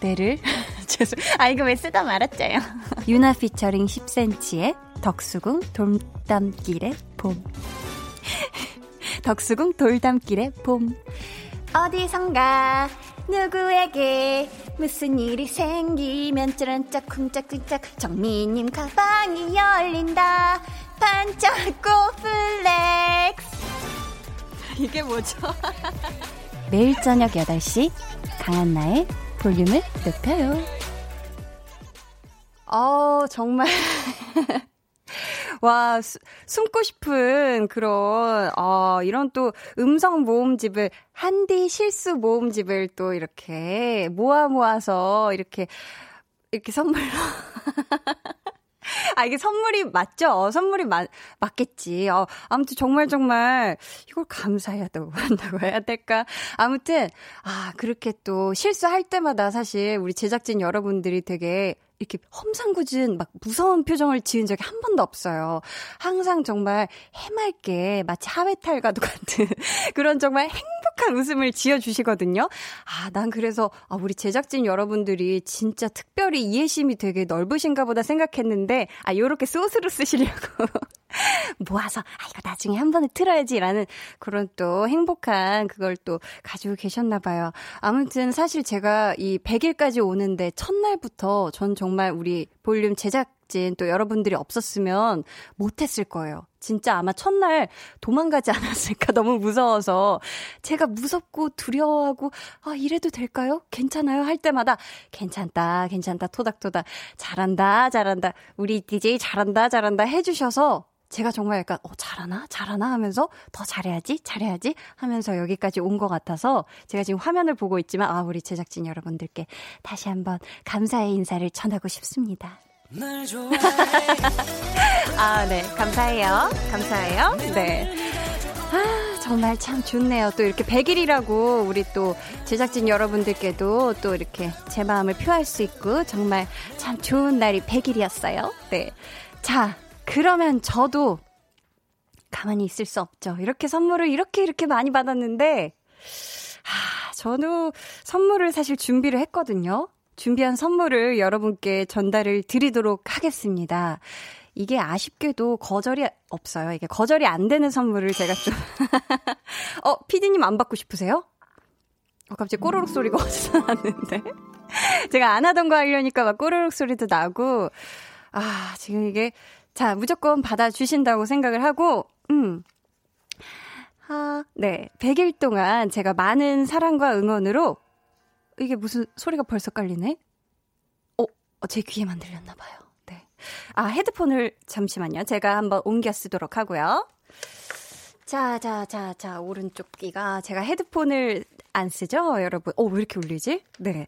내를 [laughs] 죄송 아 이거 왜 쓰다 말았죠요. 유나 피처링 10cm의 덕수궁 돌담길의 봄. [laughs] 덕수궁 돌담길의 봄. 어디선가 누구에게 무슨 일이 생기면 쩌른짝 쿵짝쿵짝 정민님 가방이 열린다 반짝고 플렉스 이게 뭐죠? [laughs] 매일 저녁 8시 강한나의 볼륨을 높여요 어 정말 [laughs] 와, 수, 숨고 싶은 그런, 어, 이런 또 음성 모음집을, 한디 실수 모음집을 또 이렇게 모아 모아서 이렇게, 이렇게 선물로. [laughs] 아, 이게 선물이 맞죠? 어, 선물이 맞, 맞겠지. 어, 아무튼 정말 정말 이걸 감사해야 또 [laughs] 한다고 해야 될까? 아무튼, 아, 그렇게 또 실수할 때마다 사실 우리 제작진 여러분들이 되게 이렇게 험상궂은 막 무서운 표정을 지은 적이 한 번도 없어요. 항상 정말 해맑게 마치 하회탈과도 같은 [laughs] 그런 정말 행 복한 웃음을 지어주시거든요. 아, 난 그래서 아, 우리 제작진 여러분들이 진짜 특별히 이해심이 되게 넓으신가 보다 생각했는데 아, 요렇게 소스로 쓰시려고 [laughs] 모아서 아 이거 나중에 한 번에 틀어야지 라는 그런 또 행복한 그걸 또 가지고 계셨나 봐요. 아무튼 사실 제가 이 100일까지 오는데 첫날부터 전 정말 우리 볼륨 제작 진 또 여러분들이 없었으면 못했을 거예요. 진짜 아마 첫날 도망가지 [laughs] 않았을까 너무 무서워서 제가 무섭고 두려워하고 아 이래도 될까요? 괜찮아요? 할 때마다 괜찮다 괜찮다 토닥토닥 잘한다 잘한다 우리 DJ 잘한다 잘한다 해주셔서 제가 정말 약간 어 잘하나 잘하나 하면서 더 잘해야지 잘해야지 하면서 여기까지 온 것 같아서 제가 지금 화면을 보고 있지만 아 우리 제작진 여러분들께 다시 한번 감사의 인사를 전하고 싶습니다. [laughs] 아, 네. 감사해요. 감사해요. 네. 아, 정말 참 좋네요. 또 이렇게 100일이라고 우리 또 제작진 여러분들께도 또 이렇게 제 마음을 표할 수 있고 정말 참 좋은 날이 100일이었어요. 네. 자, 그러면 저도 가만히 있을 수 없죠. 이렇게 선물을 이렇게 이렇게 많이 받았는데, 아, 저도 선물을 사실 준비를 했거든요. 준비한 선물을 여러분께 전달을 드리도록 하겠습니다. 이게 아쉽게도 거절이 없어요. 이게 거절이 안 되는 선물을 제가 좀. [laughs] 어, 피디님 안 받고 싶으세요? 어, 갑자기 꼬르륵 소리가 [laughs] 어디서 났는데? 제가 안 하던 거 하려니까 막 꼬르륵 소리도 나고, 아, 지금 이게, 자, 무조건 받아주신다고 생각을 하고, 음. 아, 네. 100일 동안 제가 많은 사랑과 응원으로 이게 무슨 소리가 벌써 깔리네? 어, 어, 제 귀에만 들렸나 봐요. 네. 아, 헤드폰을 잠시만요. 제가 한번 옮겨 쓰도록 하고요. 자, 자, 자, 자, 오른쪽 귀가 제가 헤드폰을 안 쓰죠, 여러분? 어, 왜 이렇게 울리지? 네.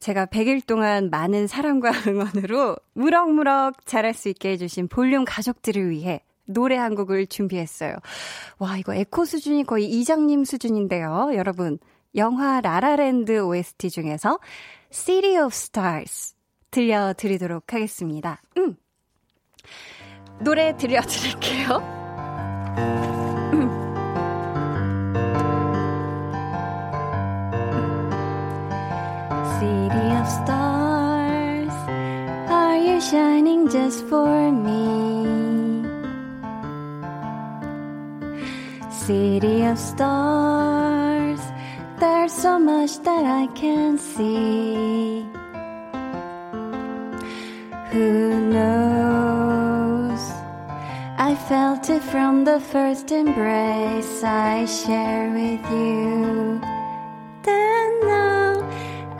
제가 100일 동안 많은 사랑과 [laughs] 응원으로 무럭무럭 자랄 수 있게 해주신 볼륨 가족들을 위해 노래 한 곡을 준비했어요. 와, 이거 에코 수준이 거의 이장님 수준인데요. 여러분, 영화 라라랜드 OST 중에서 City of Stars 들려드리도록 하겠습니다. 음. 노래 들려드릴게요. 음. City of stars, are you shining just for me? City of stars, there's so much that I can see. Who knows? I felt it from the first embrace I share with you. Then now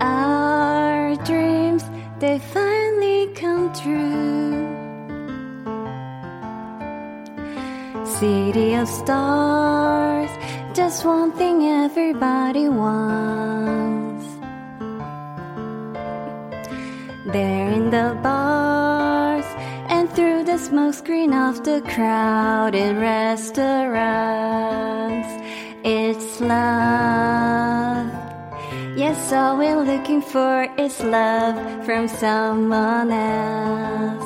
our dreams they finally come true. City of stars, just one thing everybody wants. There in the bars and through the smoke screen of the crowded restaurants, it's love. Yes, all we're looking for is love from someone else.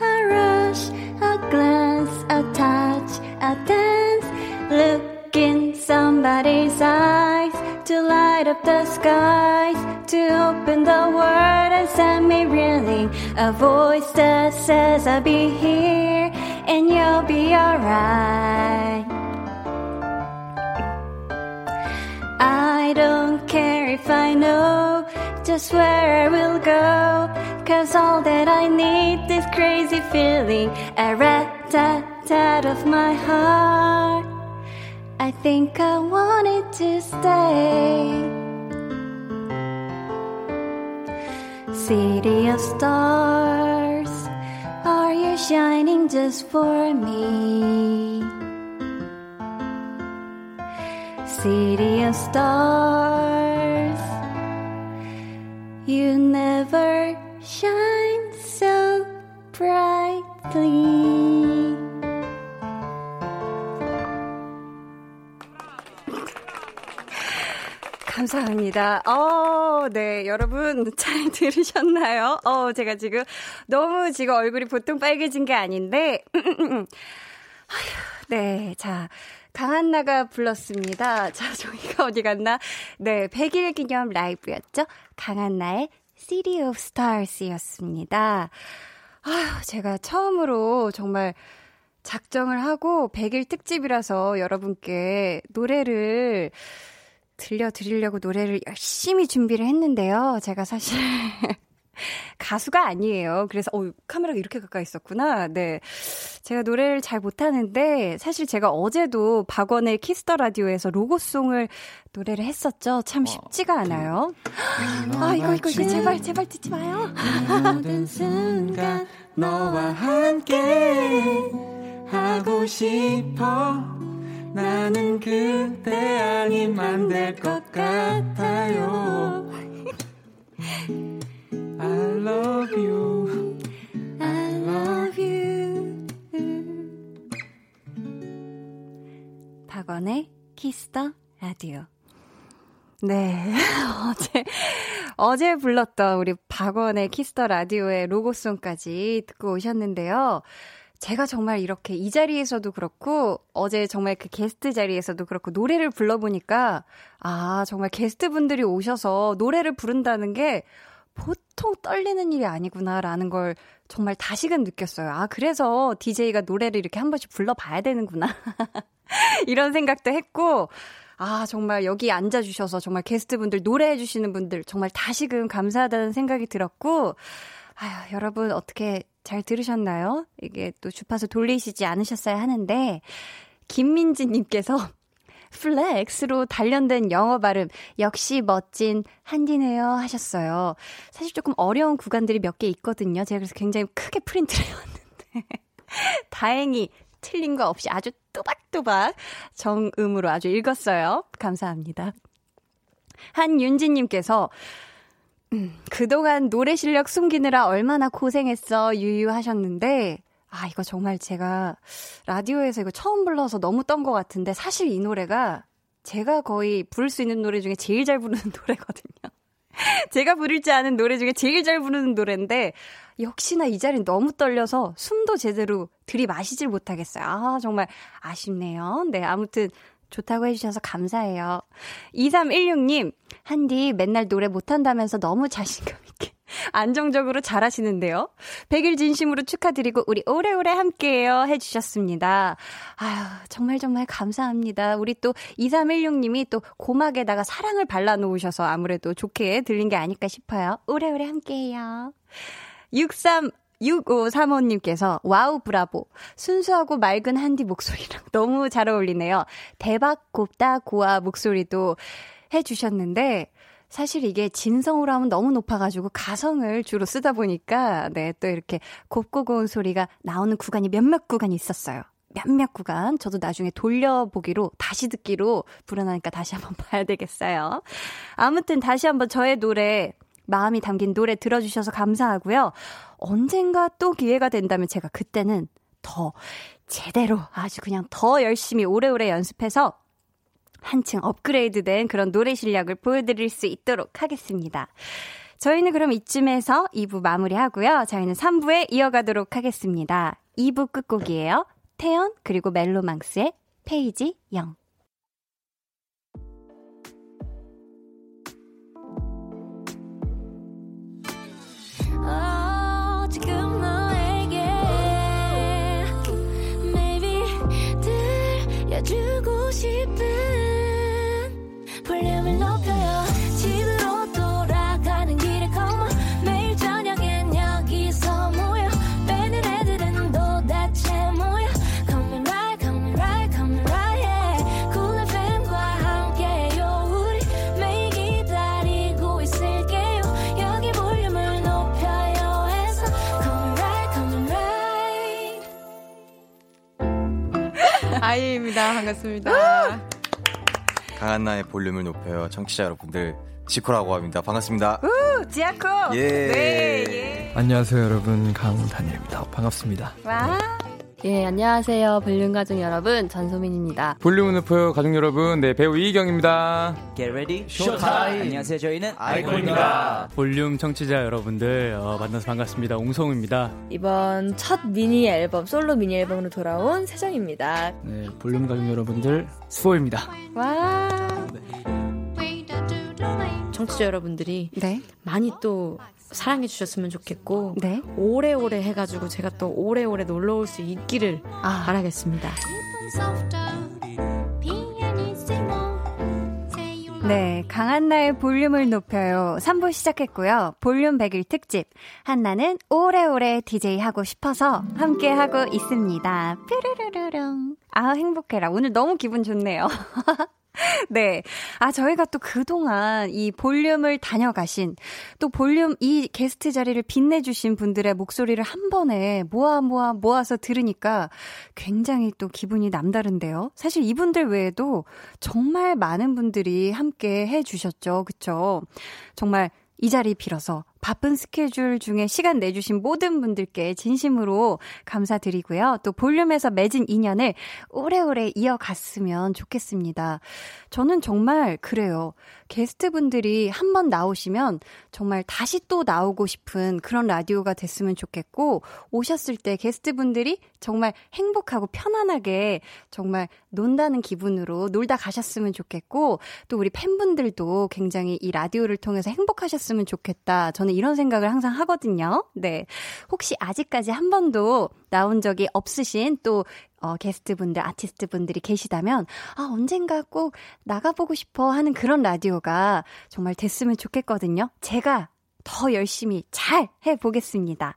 A rush, a glance, a touch, a dance. Look in somebody's eyes to light up the skies, to open the world and set me reeling. A voice that says I'll be here and you'll be alright. I don't care if I know just where I will go. Cause all that I need is crazy feeling, a rat tat tat of my heart. I think I wanted to stay. City of stars, are you shining just for me? City of stars, you never shine so brightly. 감사합니다. 어, 네, 여러분 잘 들으셨나요? 어, 제가 지금 너무 지금 얼굴이 보통 빨개진 게 아닌데, [laughs] 네, 자. 강한나가 불렀습니다. 자, 저희가 어디 갔나? 네, 100일 기념 라이브였죠? 강한나의 City of Stars 였습니다. 아휴, 제가 처음으로 정말 작정을 하고 100일 특집이라서 여러분께 노래를 들려드리려고 노래를 열심히 준비를 했는데요. 제가 사실 [laughs] 가수가 아니에요. 그래서, 어, 카메라가 이렇게 가까이 있었구나. 네. 제가 노래를 잘 못하는데, 사실 제가 어제도 박원의 키스 더 라디오에서 로고송을 노래를 했었죠. 참 쉽지가 않아요. 아, 이거, 이거, 이거, 제발, 제발 듣지 마요. 모든 순간, 너와 함께 하고 싶어. 나는 그대 아님 안될 것 같아요. I love you. I love you. 박원의 키스 더 라디오. 네. [laughs] 어제, 어제 불렀던 우리 박원의 키스 더 라디오의 로고송까지 듣고 오셨는데요. 제가 정말 이렇게 이 자리에서도 그렇고 어제 정말 그 게스트 자리에서도 그렇고 노래를 불러보니까 아 정말 게스트 분들이 오셔서 노래를 부른다는 게 보통 떨리는 일이 아니구나라는 걸 정말 다시금 느꼈어요. 아 그래서 DJ가 노래를 이렇게 한 번씩 불러봐야 되는구나 [laughs] 이런 생각도 했고 아, 정말 여기 앉아주셔서 정말 게스트분들, 노래해주시는 분들, 정말 다시금 감사하다는 생각이 들었고, 아유, 여러분 어떻게 잘 들으셨나요? 이게 또 주파수 돌리시지 않으셨어야 하는데, 김민지님께서 [laughs] flex로 단련된 영어 발음 역시 멋진 한디네요 하셨어요. 사실 조금 어려운 구간들이 몇 개 있거든요. 제가 그래서 굉장히 크게 프린트를 [laughs] 해왔는데 다행히 틀린 거 없이 아주 또박또박 정음으로 아주 읽었어요. 감사합니다. 한윤지님께서 음, 그동안 노래 실력 숨기느라 얼마나 고생했어 유유하셨는데 아 이거 정말 제가 라디오에서 이거 처음 불러서 너무 떤 것 같은데 사실 이 노래가 제가 거의 부를 수 있는 노래 중에 제일 잘 부르는 [laughs] 노래거든요. 제가 부를 줄 아는 노래 중에 제일 잘 부르는 노래인데 역시나 이 자리는 너무 떨려서 숨도 제대로 들이마시질 못하겠어요. 아, 정말 아쉽네요. 네, 아무튼 좋다고 해주셔서 감사해요. 2316님, 한디 맨날 노래 못한다면서 너무 자신감 있게 [laughs] 안정적으로 잘하시는데요. 100일 진심으로 축하드리고 우리 오래오래 함께해요 해주셨습니다. 아유 정말 정말 감사합니다. 우리 또 2316님이 또 고막에다가 사랑을 발라놓으셔서 아무래도 좋게 들린 게 아닐까 싶어요. 오래오래 함께해요. 63 6535님께서 와우 브라보 순수하고 맑은 한디 목소리랑 [laughs] 너무 잘 어울리네요. 대박 곱다 고아 목소리도 해주셨는데 사실 이게 진성으로 하면 너무 높아가지고 가성을 주로 쓰다 보니까 네 또 이렇게 곱고 고운 소리가 나오는 구간이 몇몇 구간이 있었어요. 몇몇 구간 저도 나중에 돌려보기로 다시 듣기로 불어나니까 다시 한번 [laughs] 봐야 되겠어요. 아무튼 다시 한번 저의 노래 마음이 담긴 노래 들어주셔서 감사하고요. 언젠가 또 기회가 된다면 제가 그때는 더 제대로 아주 그냥 더 열심히 오래오래 연습해서 한층 업그레이드된 그런 노래 실력을 보여드릴 수 있도록 하겠습니다. 저희는 그럼 이쯤에서 2부 마무리하고요. 저희는 3부에 이어가도록 하겠습니다. 2부 끝곡이에요. 태연 그리고 멜로망스의 페이지 0. 아이입니다. 반갑습니다. 강한나의 볼륨을 높여요. 청취자 여러분들. 지코라고 합니다. 반갑습니다. 우, 지아코. 예. 네, 예. 안녕하세요, 여러분. 강다니엘입니다. 반갑습니다. 와. 예, 안녕하세요. 볼륨 가족 여러분. 전소민입니다. 볼륨을 높여요. 가족 여러분. 네, 배우 이희경입니다. Get ready, showtime. 안녕하세요. 저희는 아이콘입니다. 볼륨 청취자 여러분들, 어, 만나서 반갑습니다. 옹성우입니다. 이번 첫 미니 앨범, 솔로 미니 앨범으로 돌아온 세정입니다. 네, 볼륨 가족 여러분들, 수호입니다. 와. 네. 청취자 여러분들이 네. 많이 또 사랑해 주셨으면 좋겠고 네. 오래오래 해가지고 제가 또 오래오래 놀러 올 수 있기를 아. 바라겠습니다. 네, 강한나의 볼륨을 높여요. 3부 시작했고요. 볼륨 100일 특집. 한나는 오래오래 DJ 하고 싶어서 함께 하고 있습니다. 뾰르르르릉. 아, 행복해라. 오늘 너무 기분 좋네요. [laughs] [laughs] 네. 아, 저희가 또 그동안 이 볼륨을 다녀가신, 또 볼륨 이 게스트 자리를 빛내주신 분들의 목소리를 한 번에 모아 모아 모아서 들으니까 굉장히 또 기분이 남다른데요. 사실 이분들 외에도 정말 많은 분들이 함께 해주셨죠. 그쵸? 정말 이 자리 빌어서 바쁜 스케줄 중에 시간 내주신 모든 분들께 진심으로 감사드리고요. 또 볼륨에서 맺은 인연을 오래오래 이어갔으면 좋겠습니다. 저는 정말 그래요. 게스트분들이 한 번 나오시면 정말 다시 또 나오고 싶은 그런 라디오가 됐으면 좋겠고, 오셨을 때 게스트분들이 정말 행복하고 편안하게 정말 논다는 기분으로 놀다 가셨으면 좋겠고, 또 우리 팬분들도 굉장히 이 라디오를 통해서 행복하셨으면 좋겠다. 저는 저는 이런 생각을 항상 하거든요. 네. 혹시 아직까지 한 번도 나온 적이 없으신 또 어, 게스트분들, 아티스트분들이 계시다면, 아, 언젠가 꼭 나가보고 싶어 하는 그런 라디오가 정말 됐으면 좋겠거든요. 제가 더 열심히 잘 해보겠습니다.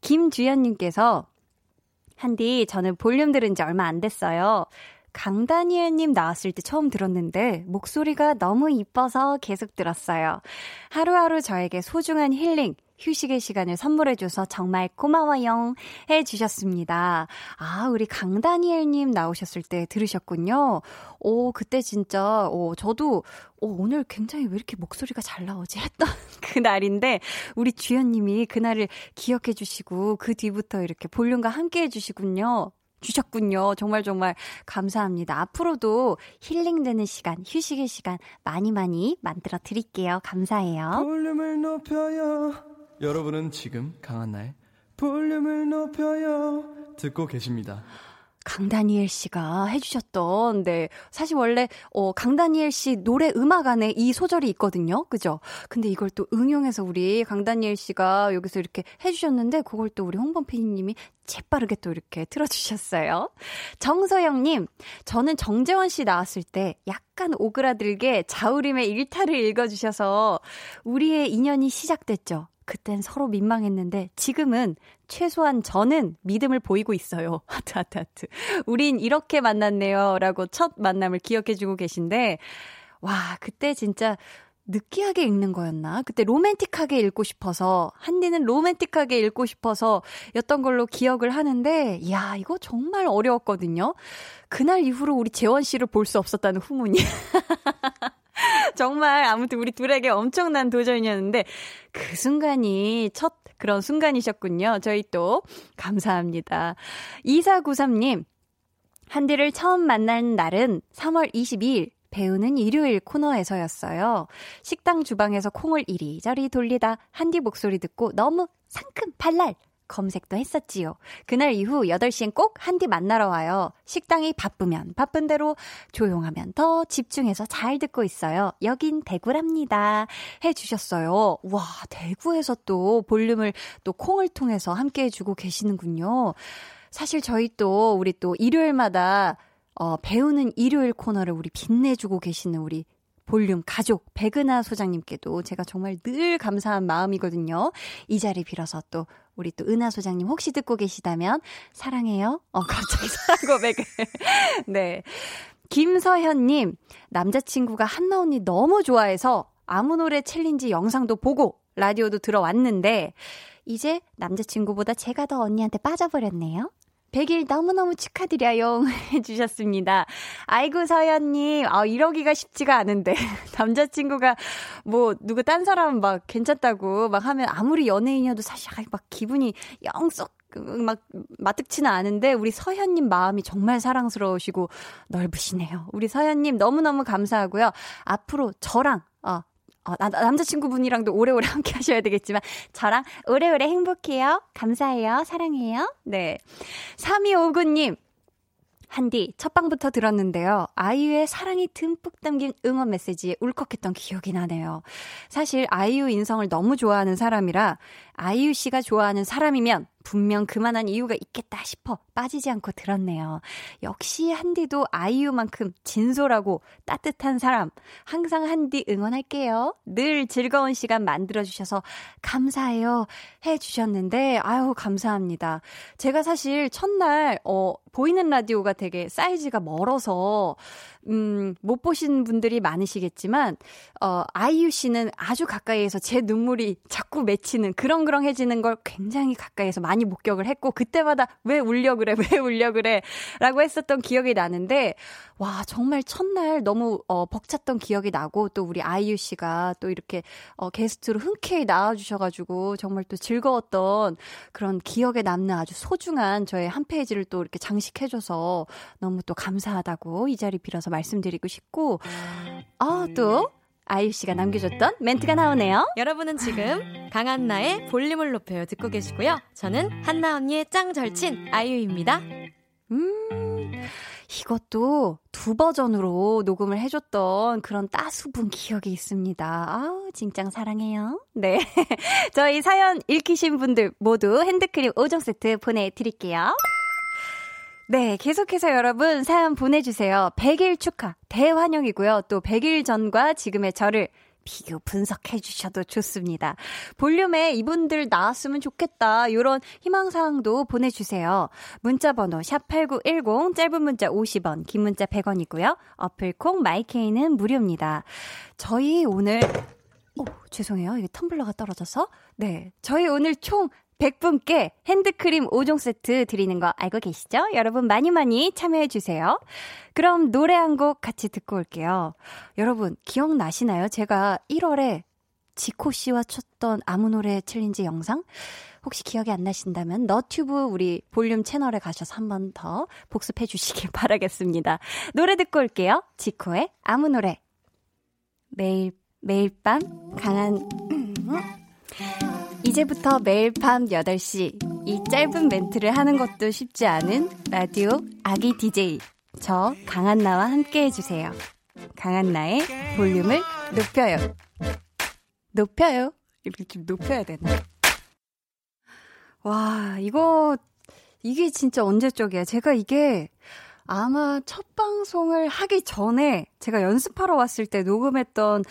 김주연님께서, 한디, 저는 볼륨 들은 지 얼마 안 됐어요. 강다니엘님 나왔을 때 처음 들었는데 목소리가 너무 이뻐서 계속 들었어요. 하루하루 저에게 소중한 힐링, 휴식의 시간을 선물해줘서 정말 고마워요. 해주셨습니다. 아, 우리 강다니엘님 나오셨을 때 들으셨군요. 오, 그때 진짜, 오, 저도, 오, 오늘 굉장히 왜 이렇게 목소리가 잘 나오지? 했던 [laughs] 그날인데, 우리 주연님이 그날을 기억해주시고, 그 뒤부터 이렇게 볼륨과 함께 해주시군요. 주셨군요. 정말 정말 감사합니다. 앞으로도 힐링되는 시간, 휴식의 시간 많이 많이 만들어 드릴게요. 감사해요. 볼륨을 높여요. 여러분은 지금 강한나의 볼륨을 높여요. 듣고 계십니다. 강다니엘 씨가 해주셨던, 네. 사실 원래, 어, 강다니엘 씨 노래 음악 안에 이 소절이 있거든요. 그죠? 근데 이걸 또 응용해서 우리 강다니엘 씨가 여기서 이렇게 해주셨는데, 그걸 또 우리 홍범 PD님이 재빠르게 또 이렇게 틀어주셨어요. 정서영님, 저는 정재원 씨 나왔을 때 약간 오그라들게 자우림의 일타를 읽어주셔서 우리의 인연이 시작됐죠. 그땐 서로 민망했는데 지금은 최소한 저는 믿음을 보이고 있어요. [laughs] 하트, 하트, 하트. 우린 이렇게 만났네요. 라고 첫 만남을 기억해주고 계신데, 와, 그때 진짜 느끼하게 읽는 거였나? 그때 로맨틱하게 읽고 싶어서, 한디는 로맨틱하게 읽고 싶어서 였던 걸로 기억을 하는데, 이야, 이거 정말 어려웠거든요. 그날 이후로 우리 재원 씨를 볼 수 없었다는 후문이. [laughs] [laughs] 정말 아무튼 우리 둘에게 엄청난 도전이었는데 그 순간이 첫 그런 순간이셨군요. 저희 또 감사합니다. 2493님, 한디를 처음 만난 날은 3월 22일 배우는 일요일 코너에서였어요. 식당 주방에서 콩을 이리저리 돌리다 한디 목소리 듣고 너무 상큼 발랄 검색도 했었지요. 그날 이후 8시엔 꼭 한디 만나러 와요. 식당이 바쁘면 바쁜 대로 조용하면 더 집중해서 잘 듣고 있어요. 여긴 대구랍니다. 해 주셨어요. 와, 대구에서 또 볼륨을 또 콩을 통해서 함께 해 주고 계시는군요. 사실 저희 또 우리 또 일요일마다 어, 배우는 일요일 코너를 우리 빛내주고 계시는 우리 볼륨 가족 백은하 소장님께도 제가 정말 늘 감사한 마음이거든요. 이 자리 빌어서 또 우리 또 은하 소장님 혹시 듣고 계시다면 사랑해요. 어 갑자기 [laughs] 사랑 고백을. [laughs] 네. 김서현님 남자친구가 한나 언니 너무 좋아해서 아무 노래 챌린지 영상도 보고 라디오도 들어왔는데 이제 남자친구보다 제가 더 언니한테 빠져버렸네요. 100일 너무너무 축하드려요. [laughs] 해주셨습니다. 아이고, 서연님. 아, 이러기가 쉽지가 않은데. [laughs] 남자친구가 뭐, 누구 딴 사람 막 괜찮다고 막 하면 아무리 연예인이어도 사실 막 기분이 영썩 막 마뜩치는 않은데 우리 서현님 마음이 정말 사랑스러우시고 넓으시네요. 우리 서현님 너무너무 감사하고요. 앞으로 저랑 어, 어, 나, 남자친구분이랑도 오래오래 [laughs] 함께 하셔야 되겠지만, 저랑 오래오래 행복해요. 감사해요. 사랑해요. 네. 3259님, 한디, 첫 방부터 들었는데요. 아이유의 사랑이 듬뿍 담긴 응원 메시지에 울컥했던 기억이 나네요. 사실 아이유 인성을 너무 좋아하는 사람이라 아이유 씨가 좋아하는 사람이면 분명 그만한 이유가 있겠다 싶어 빠지지 않고 들었네요. 역시 한디도 아이유만큼 진솔하고 따뜻한 사람. 항상 한디 응원할게요. 늘 즐거운 시간 만들어주셔서 감사해요. 해주셨는데, 아유, 감사합니다. 제가 사실 첫날, 어, 보이는 라디오가 되게 사이즈가 멀어서, 음, 못 보신 분들이 많으시겠지만, 어, 아이유 씨는 아주 가까이에서 제 눈물이 자꾸 맺히는 그렁그렁해지는 걸 굉장히 가까이에서 많이 목격을 했고, 그때마다 왜 울려 그래, [laughs] 왜 울려 그래, 라고 했었던 기억이 나는데, 와, 정말 첫날 너무, 어, 벅찼던 기억이 나고, 또 우리 아이유 씨가 또 이렇게, 어, 게스트로 흔쾌히 나와주셔가지고, 정말 또 즐거웠던 그런 기억에 남는 아주 소중한 저의 한 페이지를 또 이렇게 장식해줘서 너무 또 감사하다고 이 자리 빌어서 말씀드리고 싶고, 아, 또, 아이유 씨가 남겨줬던 멘트가 나오네요. 여러분은 지금 강한나의 볼륨을 높여요 듣고 계시고요. 저는 한나 언니의 짱 절친 아이유입니다. 음, 이것도 두 버전으로 녹음을 해줬던 그런 따수분 기억이 있습니다. 아우, 진짱 사랑해요. 네. [laughs] 저희 사연 읽히신 분들 모두 핸드크림 5종 세트 보내드릴게요. 네, 계속해서 여러분 사연 보내주세요. 100일 축하, 대환영이고요. 또 100일 전과 지금의 저를 비교 분석해 주셔도 좋습니다. 볼륨에 이분들 나왔으면 좋겠다. 요런 희망사항도 보내주세요. 문자번호 샵8910 짧은 문자 50원 긴 문자 100원이고요. 어플콩 마이케이는 무료입니다. 저희 오늘 오, 죄송해요. 이게 텀블러가 떨어져서. 네. 저희 오늘 총 100분께 핸드크림 5종 세트 드리는 거 알고 계시죠? 여러분 많이 많이 참여해 주세요. 그럼 노래 한 곡 같이 듣고 올게요. 여러분 기억나시나요? 제가 1월에 지코 씨와 쳤던 아무 노래 챌린지 영상? 혹시 기억이 안 나신다면 너튜브 우리 볼륨 채널에 가셔서 한 번 더 복습해 주시길 [laughs] 바라겠습니다. 노래 듣고 올게요. 지코의 아무 노래. 매일 매일 밤 강한 이제부터 매일 밤 8시 이 짧은 멘트를 하는 것도 쉽지 않은 라디오 아기 DJ 저 강한나와 함께 해주세요. 강한나의 볼륨을 높여요. 높여요. 이렇게 좀 높여야 되나? 와, 이거, 이게 진짜 언제적이야. 제가 이게 아마 첫 방송을 하기 전에 제가 연습하러 왔을 때 녹음했던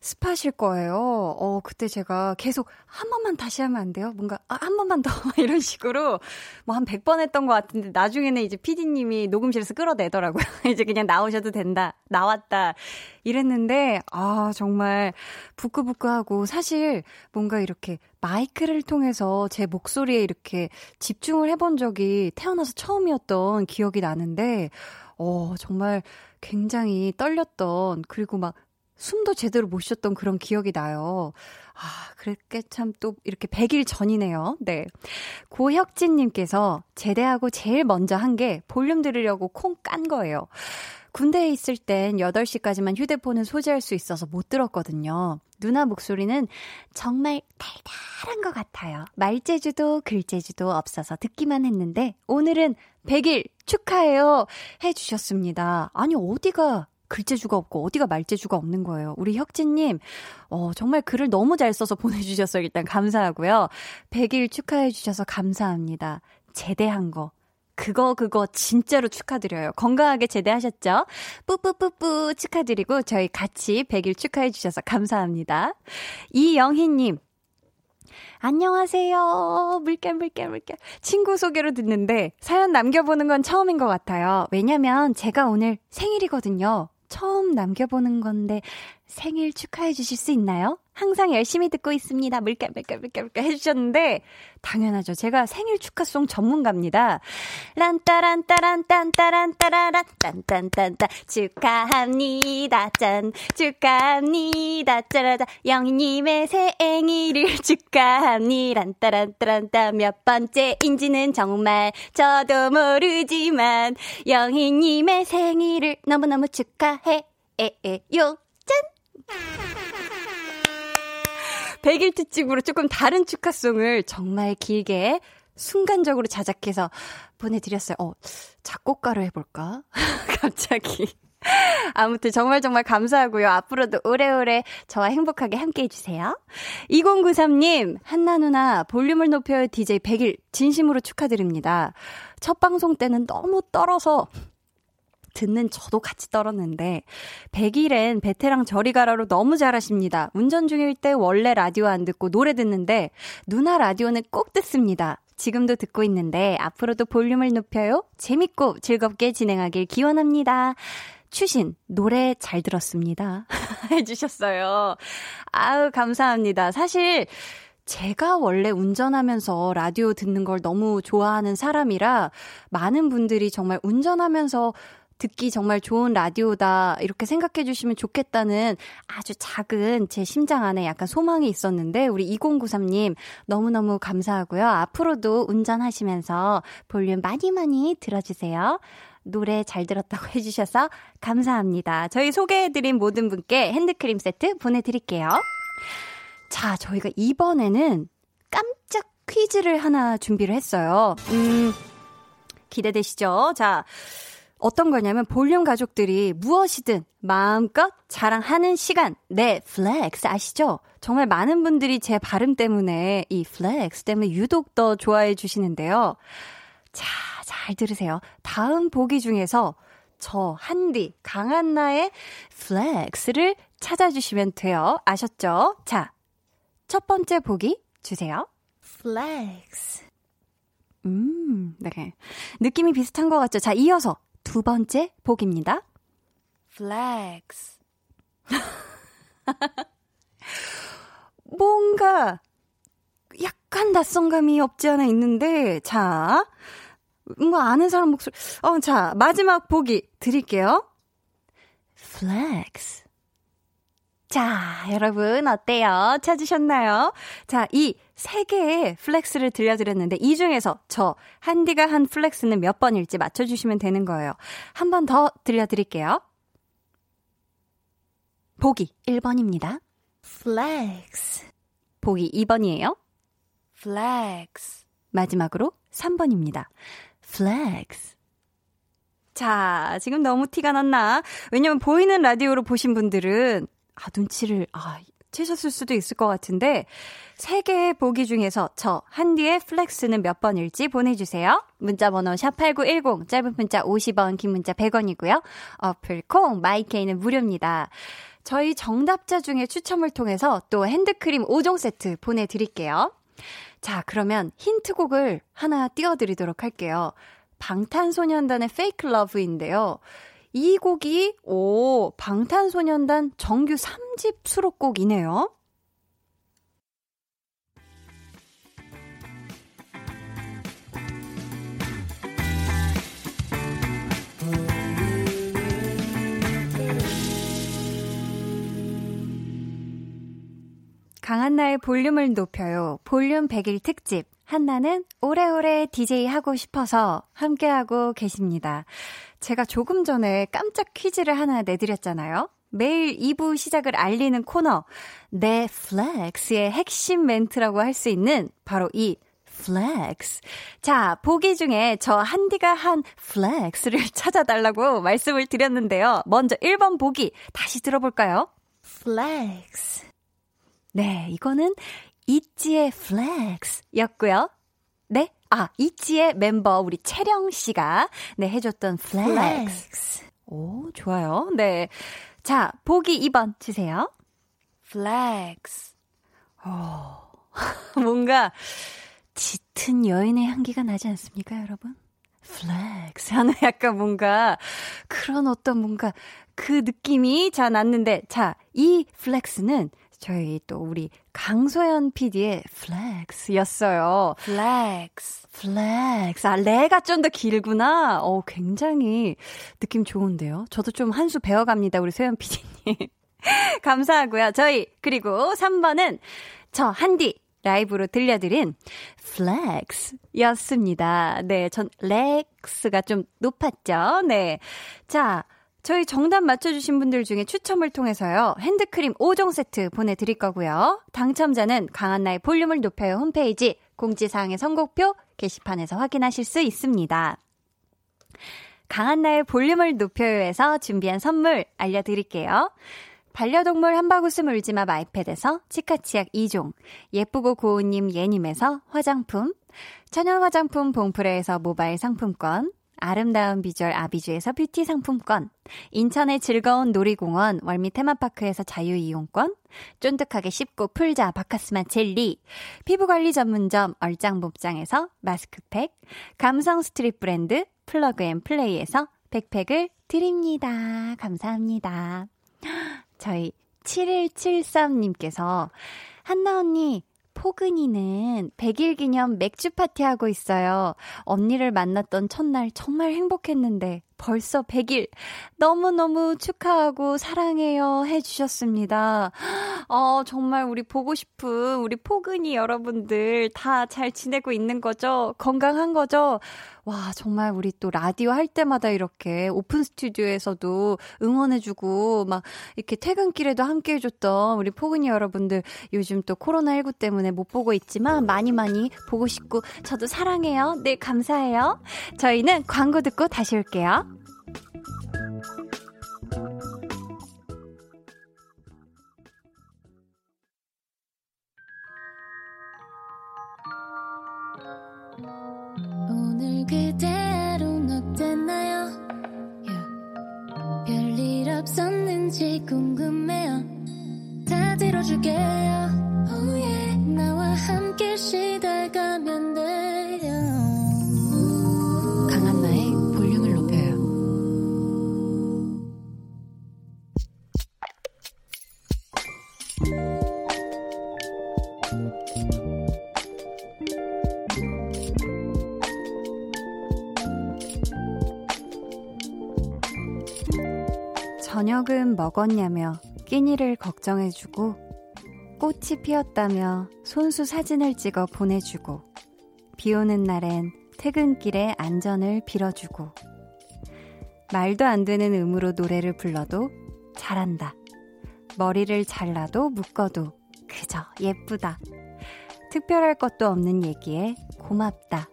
스팟일 거예요. 어, 그때 제가 계속 한 번만 다시 하면 안 돼요? 뭔가, 아, 한 번만 더. [laughs] 이런 식으로 뭐 한 100번 했던 것 같은데 나중에는 이제 PD님이 녹음실에서 끌어내더라고요. [laughs] 이제 그냥 나오셔도 된다. 나왔다. 이랬는데, 아, 정말 부끄부끄하고 사실 뭔가 이렇게 마이크를 통해서 제 목소리에 이렇게 집중을 해본 적이 태어나서 처음이었던 기억이 나는데, 어, 정말 굉장히 떨렸던, 그리고 막 숨도 제대로 못 쉬었던 그런 기억이 나요. 아, 그렇게 참 또 이렇게 100일 전이네요. 네. 고혁진님께서 제대하고 제일 먼저 한 게 볼륨 들으려고 콩 깐 거예요. 군대에 있을 땐 8시까지만 휴대폰을 소지할 수 있어서 못 들었거든요. 누나 목소리는 정말 달달한 것 같아요. 말재주도 글재주도 없어서 듣기만 했는데 오늘은 100일 축하해요 해주셨습니다. 아니 어디가 글재주가 없고 어디가 말재주가 없는 거예요. 우리 혁진님, 어, 정말 글을 너무 잘 써서 [laughs] 보내주셔서 일단 감사하고요. 100일 축하해주셔서 감사합니다. 제대한 거. 그거, 그거 진짜로 축하드려요. 건강하게 제대하셨죠? 뿌뿌뿌뿌 축하드리고 저희 같이 100일 축하해 주셔서 감사합니다. 이영희 님, 안녕하세요. 물결, 물결, 물결. 친구 소개로 듣는데 사연 남겨보는 건 처음인 것 같아요. 왜냐면 제가 오늘 생일이거든요. 처음 남겨보는 건데 생일 축하해 주실 수 있나요? 항상 열심히 듣고 있습니다. 물결, 물결, 물결, 물결 해주셨는데, 당연하죠. 제가 생일 축하송 전문가입니다. 란따란따란딴따란따라란, 딴딴딴따, 축하합니다, 짠, 축하합니다, 짜라다, 영희님의 생일을 [laughs] 축하합니다, 란따란따란따, 몇 번째인지는 정말 저도 모르지만, 영희님의 생일을 너무너무 축하해, 에 에 요, 짠! 100일 특집으로 조금 다른 축하송을 정말 길게 순간적으로 자작해서 보내드렸어요. 어, 작곡가로 해볼까? [laughs] 갑자기. 아무튼 정말 정말 감사하고요. 앞으로도 오래오래 저와 행복하게 함께 해주세요. 2093님, 한나 누나 볼륨을 높여요 DJ 100일 진심으로 축하드립니다. 첫 방송 때는 너무 떨어서 듣는 저도 같이 떨었는데 100일엔 베테랑 저리 가라로 너무 잘하십니다. 운전 중일 때 원래 라디오 안 듣고 노래 듣는데 누나 라디오는 꼭 듣습니다. 지금도 듣고 있는데 앞으로도 볼륨을 높여요. 재밌고 즐겁게 진행하길 기원합니다. 추신, 노래 잘 들었습니다. [laughs] 해주셨어요. 아우, 감사합니다. 사실, 제가 원래 운전하면서 라디오 듣는 걸 너무 좋아하는 사람이라 많은 분들이 정말 운전하면서 듣기 정말 좋은 라디오다 이렇게 생각해 주시면 좋겠다는 아주 작은 제 심장 안에 약간 소망이 있었는데 우리 2093님 너무너무 감사하고요. 앞으로도 운전하시면서 볼륨 많이 많이 들어주세요. 노래 잘 들었다고 [laughs] 해주셔서 감사합니다. 저희 소개해드린 모든 분께 핸드크림 세트 보내드릴게요. 자, 저희가 이번에는 깜짝 퀴즈를 하나 준비를 했어요. 음, 기대되시죠? 자, 어떤 거냐면 볼륨 가족들이 무엇이든 마음껏 자랑하는 시간. 네, flex 아시죠? 정말 많은 분들이 제 발음 때문에 이 flex 때문에 유독 더 좋아해 주시는데요. 자, 잘 들으세요. 다음 보기 중에서 저 한디 강한나의 flex를 찾아주시면 돼요. 아셨죠? 자, 첫 번째 보기 주세요. flex. 음, 네. 느낌이 비슷한 것 같죠? 자, 이어서 두 번째 보기입니다. flex. [laughs] 뭔가 약간 낯선감이 없지 않아 있는데, 자, 뭔가 아는 사람 목소리, 어, 자, 마지막 보기 드릴게요. flex. 자, 여러분, 어때요? 찾으셨나요? 자, 이 세 개의 flex를 들려드렸는데, 이 중에서 저, 한디가 한 flex는 몇 번일지 맞춰주시면 되는 거예요. 한 번 더 들려드릴게요. 보기 1번입니다. flex. 보기 2번이에요. flex. 마지막으로 3번입니다. flex. 자, 지금 너무 티가 났나? 왜냐면 보이는 라디오로 보신 분들은 아, 눈치를, 아, 채셨을 수도 있을 것 같은데, 세 개의 보기 중에서 저, 한디의 flex는 몇 번일지 보내주세요. 문자 번호 샵8910, 짧은 문자 50원, 긴 문자 100원이고요. 어플 콩, 마이케이는 무료입니다. 저희 정답자 중에 추첨을 통해서 또 핸드크림 5종 세트 보내드릴게요. 자, 그러면 힌트곡을 하나 띄워드리도록 할게요. 방탄소년단의 Fake Love인데요. 이 곡이, 오, 방탄소년단 정규 3집 수록곡이네요. 강한나의 볼륨을 높여요. 볼륨 100일 특집. 한나는 오래오래 DJ 하고 싶어서 함께하고 계십니다. 제가 조금 전에 깜짝 퀴즈를 하나 내드렸잖아요. 매일 2부 시작을 알리는 코너, 내 flex의 핵심 멘트라고 할 수 있는 바로 이 flex. 자, 보기 중에 저 한디가 한 flex를 [laughs] 찾아달라고 말씀을 드렸는데요. 먼저 1번 보기 다시 들어볼까요? flex. 네, 이거는 있지의 flex 였고요. 네? 아, 있지의 멤버 우리 채령 씨가 네, 해줬던 flex. 오, 좋아요. 네. 자, 보기 2번 주세요. flex. 어, [laughs] 뭔가 짙은 여인의 향기가 나지 않습니까, 여러분? flex 하는 약간 뭔가 그런 어떤 뭔가 그 느낌이 자 났는데 자, 이 flex는 저희 또 우리 강소연 PD의 flex였어요. flex. flex. 아, 레가 좀 더 길구나. 어, 굉장히 느낌 좋은데요. 저도 좀 한 수 배워갑니다. 우리 소연 PD님. [laughs] 감사하고요. 저희, 그리고 3번은 저 한디 라이브로 들려드린 flex 였습니다. 네, 전 렉스가 좀 높았죠. 네. 자, 저희 정답 맞춰주신 분들 중에 추첨을 통해서요. 핸드크림 5종 세트 보내드릴 거고요. 당첨자는 강한나의 볼륨을 높여요 홈페이지 공지사항의 선곡표 게시판에서 확인하실 수 있습니다. 강한나의 볼륨을 높여요에서 준비한 선물 알려드릴게요. 반려동물 한바구스 울지마 마이패드에서 치카치약 2종, 예쁘고 고운님 예님에서 화장품, 천연 화장품 봉프레에서 모바일 상품권, 아름다운 비주얼 아비주에서 뷰티 상품권, 인천의 즐거운 놀이공원 월미 테마파크에서 자유이용권, 쫀득하게 씹고 풀자 박카스맛 젤리, 피부관리 전문점 얼짱몸짱에서 마스크팩, 감성 street 브랜드 플러그앤플레이에서 백팩을 드립니다. 감사합니다. [gasps] 저희 7173님께서 한나 언니 포근이는 100일 기념 맥주 파티하고 있어요. 언니를 만났던 첫날 정말 행복했는데 벌써 100일 너무너무 축하하고 사랑해요 해주셨습니다. 어, 정말 우리 보고 싶은 우리 포근이 여러분들 다 잘 지내고 있는 거죠? 건강한 거죠? 와, 정말 우리 또 라디오 할 때마다 이렇게 오픈 스튜디오에서도 응원해주고 막 이렇게 퇴근길에도 함께 해줬던 우리 포근이 여러분들 요즘 또 코로나19 때문에 못 보고 있지만 많이 많이 보고 싶고 저도 사랑해요. 네, 감사해요. 저희는 광고 듣고 다시 올게요. 다 들어줄게요. Oh yeah. 나와 함께 시달가면 돼요. 저녁은 먹었냐며 끼니를 걱정해주고 꽃이 피었다며 손수 사진을 찍어 보내주고 비 오는 날엔 퇴근길에 안전을 빌어주고 말도 안 되는 음으로 노래를 불러도 잘한다. 머리를 잘라도 묶어도 그저 예쁘다. 특별할 것도 없는 얘기에 고맙다.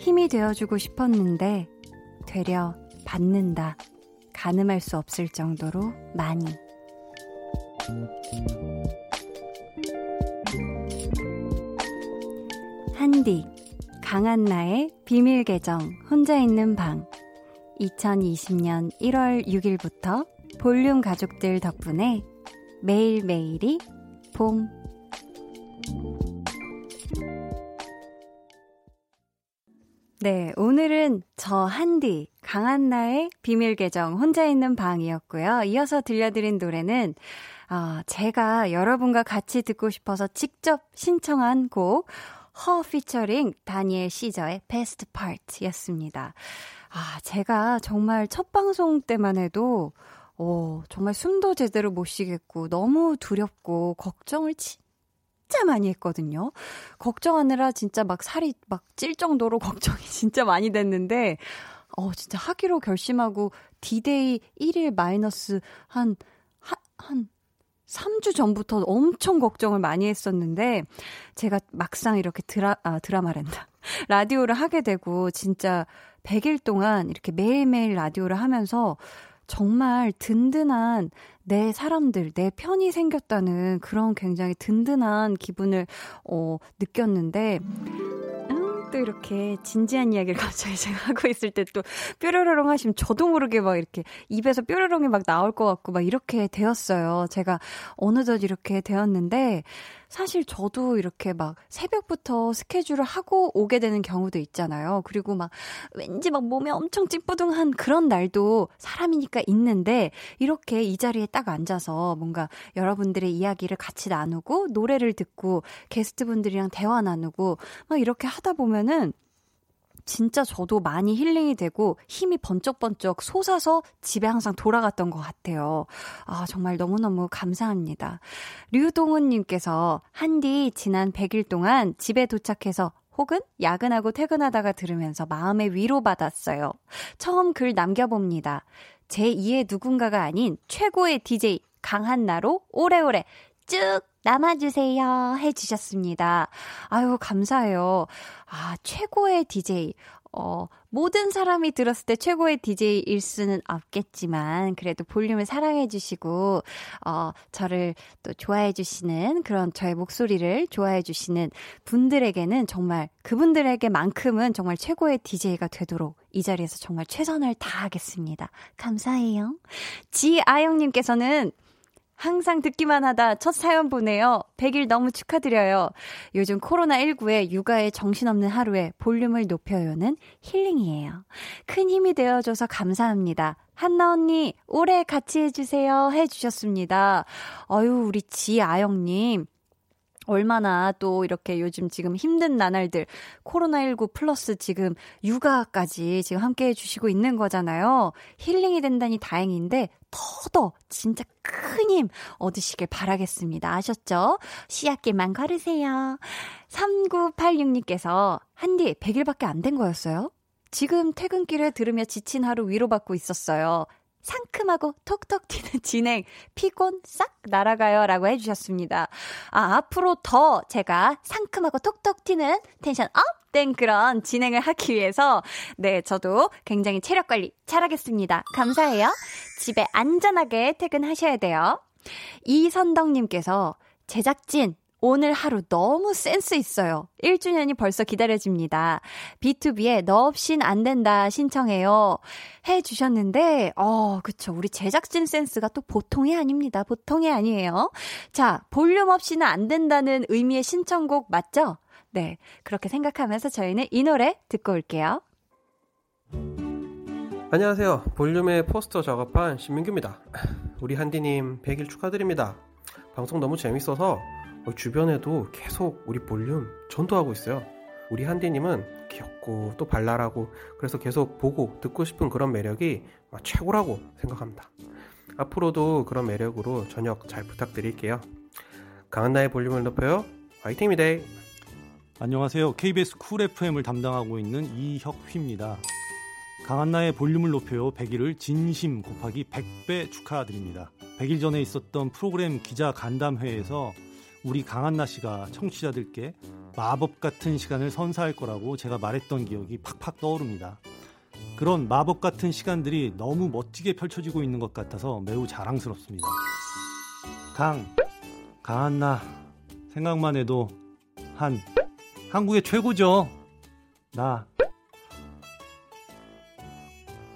힘이 되어주고 싶었는데 되려 받는다. 가늠할 수 없을 정도로 많이. 한디, 강한나의 비밀 계정, 혼자 있는 방. 2020년 1월 6일부터 볼륨 가족들 덕분에 매일매일이 봄. 네, 오늘은 저 한디, 강한나의 비밀 계정 혼자 있는 방이었고요. 이어서 들려드린 노래는 어, 제가 여러분과 같이 듣고 싶어서 직접 신청한 곡 허 피처링 다니엘 시저의 베스트 파트였습니다. 아, 제가 정말 첫 방송 때만 해도 어, 정말 숨도 제대로 못 쉬겠고, 너무 두렵고, 걱정을 진짜 많이 했거든요. 걱정하느라 진짜 막 살이 막 찔 정도로 [laughs] 걱정이 진짜 많이 됐는데, 어, 진짜 하기로 결심하고, 디데이 1일 마이너스 한, 한, 한, 3주 전부터 엄청 걱정을 많이 했었는데, 제가 막상 이렇게 드라, 아, 드라마랜다. [laughs] 라디오를 하게 되고, 진짜 100일 동안 이렇게 매일매일 라디오를 하면서, 정말 든든한 내 사람들, 내 편이 생겼다는 그런 굉장히 든든한 기분을, 어, 느꼈는데, 음, 또 이렇게 진지한 이야기를 [laughs] 갑자기 제가 하고 있을 때 또 뾰로로롱 하시면 저도 모르게 막 이렇게 입에서 뾰로롱이 막 나올 것 같고 막 이렇게 되었어요. 제가 어느덧 이렇게 되었는데, 사실 저도 이렇게 막 새벽부터 스케줄을 하고 오게 되는 경우도 있잖아요. 그리고 막 왠지 막 몸에 엄청 찌뿌둥한 그런 날도 사람이니까 있는데 이렇게 이 자리에 딱 앉아서 뭔가 여러분들의 이야기를 같이 나누고 노래를 듣고 게스트분들이랑 대화 나누고 막 이렇게 하다 보면은 진짜 저도 많이 힐링이 되고 힘이 번쩍번쩍 솟아서 집에 항상 돌아갔던 것 같아요. 아, 정말 너무너무 감사합니다. 류동훈님께서 한디 지난 100일 동안 집에 도착해서 혹은 야근하고 퇴근하다가 들으면서 마음의 위로받았어요. 처음 글 남겨봅니다. 제 2의 누군가가 아닌 최고의 DJ 강한나로 오래오래 쭉 남아주세요. 해주셨습니다. 아유, 감사해요. 아, 최고의 DJ. 어, 모든 사람이 들었을 때 최고의 DJ일 수는 없겠지만, 그래도 볼륨을 사랑해주시고, 어, 저를 또 좋아해주시는 그런 저의 목소리를 좋아해주시는 분들에게는 정말 그분들에게만큼은 정말 최고의 DJ가 되도록 이 자리에서 정말 최선을 다하겠습니다. 감사해요. 지아영님께서는 항상 듣기만 하다 첫 사연 보내요. 100일 너무 축하드려요. 요즘 코로나19에 육아에 정신없는 하루에 볼륨을 높여요는 힐링이에요. 큰 힘이 되어줘서 감사합니다. 한나 언니, 오래 같이 해주세요. 해주셨습니다. 어유 우리 지아영님. 얼마나 또 이렇게 요즘 지금 힘든 나날들, 코로나19 플러스 지금 육아까지 지금 함께 해주시고 있는 거잖아요. 힐링이 된다니 다행인데, 더더 진짜 큰 힘 얻으시길 바라겠습니다. 아셨죠? 씨앗길만 걸으세요. 3986님께서, 한디 100일밖에 안 된 거였어요? 지금 퇴근길에 들으며 지친 하루 위로받고 있었어요. 상큼하고 톡톡 튀는 진행, 피곤 싹 날아가요. 라고 해주셨습니다. 아, 앞으로 더 제가 상큼하고 톡톡 튀는 tension up! 된 그런 진행을 하기 위해서, 네, 저도 굉장히 체력 관리 잘하겠습니다. 감사해요. 집에 안전하게 퇴근하셔야 돼요. 이선덕님께서, 제작진, 오늘 하루 너무 센스 있어요. 1주년이 벌써 기다려집니다. B2B에 너 없인 안 된다 신청해요. 해 주셨는데, 어, 그쵸. 우리 제작진 센스가 또 보통이 아닙니다. 보통이 아니에요. 자, 볼륨 없이는 안 된다는 의미의 신청곡 맞죠? 네. 그렇게 생각하면서 저희는 이 노래 듣고 올게요. 안녕하세요. 볼륨의 포스터 작업한 신민규입니다. 우리 한디님 100일 축하드립니다. 방송 너무 재밌어서 어, 주변에도 계속 우리 볼륨 전도하고 있어요. 우리 한디님은 귀엽고 또 발랄하고 그래서 계속 보고 듣고 싶은 그런 매력이 최고라고 생각합니다. 앞으로도 그런 매력으로 저녁 잘 부탁드릴게요. 강한나의 볼륨을 높여요. 화이팅입니다. 안녕하세요. KBS 쿨 FM을 담당하고 있는 이혁휘입니다. 강한나의 볼륨을 높여요 100일을 진심 곱하기 100배 축하드립니다. 100일 전에 있었던 프로그램 기자 간담회에서 우리 강한나 씨가 청취자들께 마법 같은 시간을 선사할 거라고 제가 말했던 기억이 팍팍 떠오릅니다. 그런 마법 같은 시간들이 너무 멋지게 펼쳐지고 있는 것 같아서 매우 자랑스럽습니다. 강, 강한나, 생각만 해도 한, 한국의 최고죠. 나.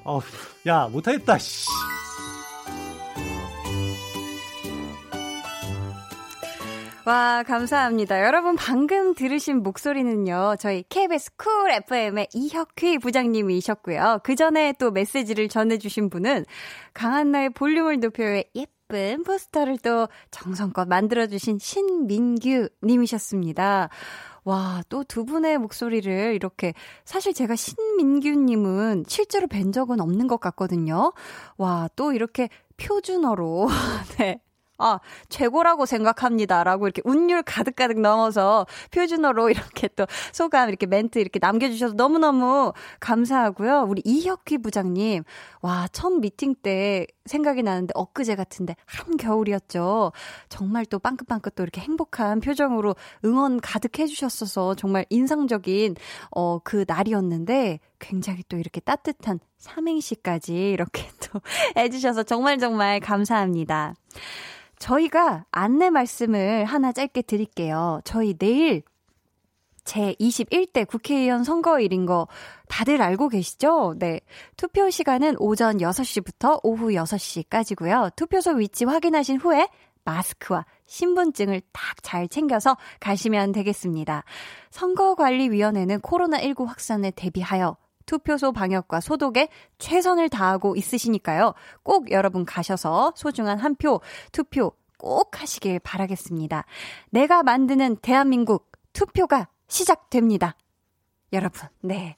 어, 야, 못하겠다, 씨. 와, 감사합니다. 여러분 방금 들으신 목소리는요. 저희 KBS 쿨 FM의 이혁휘 부장님이셨고요. 그 전에 또 메시지를 전해 주신 분은 강한나의 볼륨을 높여의 예쁜 포스터를 또 정성껏 만들어 주신 신민규 님이셨습니다. 와, 또 두 분의 목소리를 이렇게, 사실 제가 신민규님은 실제로 뵌 적은 없는 것 같거든요. 와, 또 이렇게 표준어로, [laughs] 네. 아, 최고라고 생각합니다. 라고 이렇게 운율 가득가득 넘어서 표준어로 이렇게 또 소감, 이렇게 멘트 이렇게 남겨주셔서 너무너무 감사하고요. 우리 이혁휘 부장님, 와, 첫 미팅 때 생각이 나는데 엊그제 같은데 한겨울이었죠. 정말 또 빵긋빵긋 또 이렇게 행복한 표정으로 응원 가득 해주셨어서 정말 인상적인, 어, 그 날이었는데 굉장히 또 이렇게 따뜻한 삼행시까지 이렇게 또 [laughs] 해주셔서 정말 정말 감사합니다. 저희가 안내 말씀을 하나 짧게 드릴게요. 저희 내일 제 21대 국회의원 선거일인 거 다들 알고 계시죠? 네. 투표 시간은 오전 6시부터 오후 6시까지고요. 투표소 위치 확인하신 후에 마스크와 신분증을 딱 잘 챙겨서 가시면 되겠습니다. 선거관리위원회는 코로나19 확산에 대비하여 투표소 방역과 소독에 최선을 다하고 있으시니까요. 꼭 여러분 가셔서 소중한 한 표, 투표 꼭 하시길 바라겠습니다. 내가 만드는 대한민국 투표가 시작됩니다. 여러분, 네.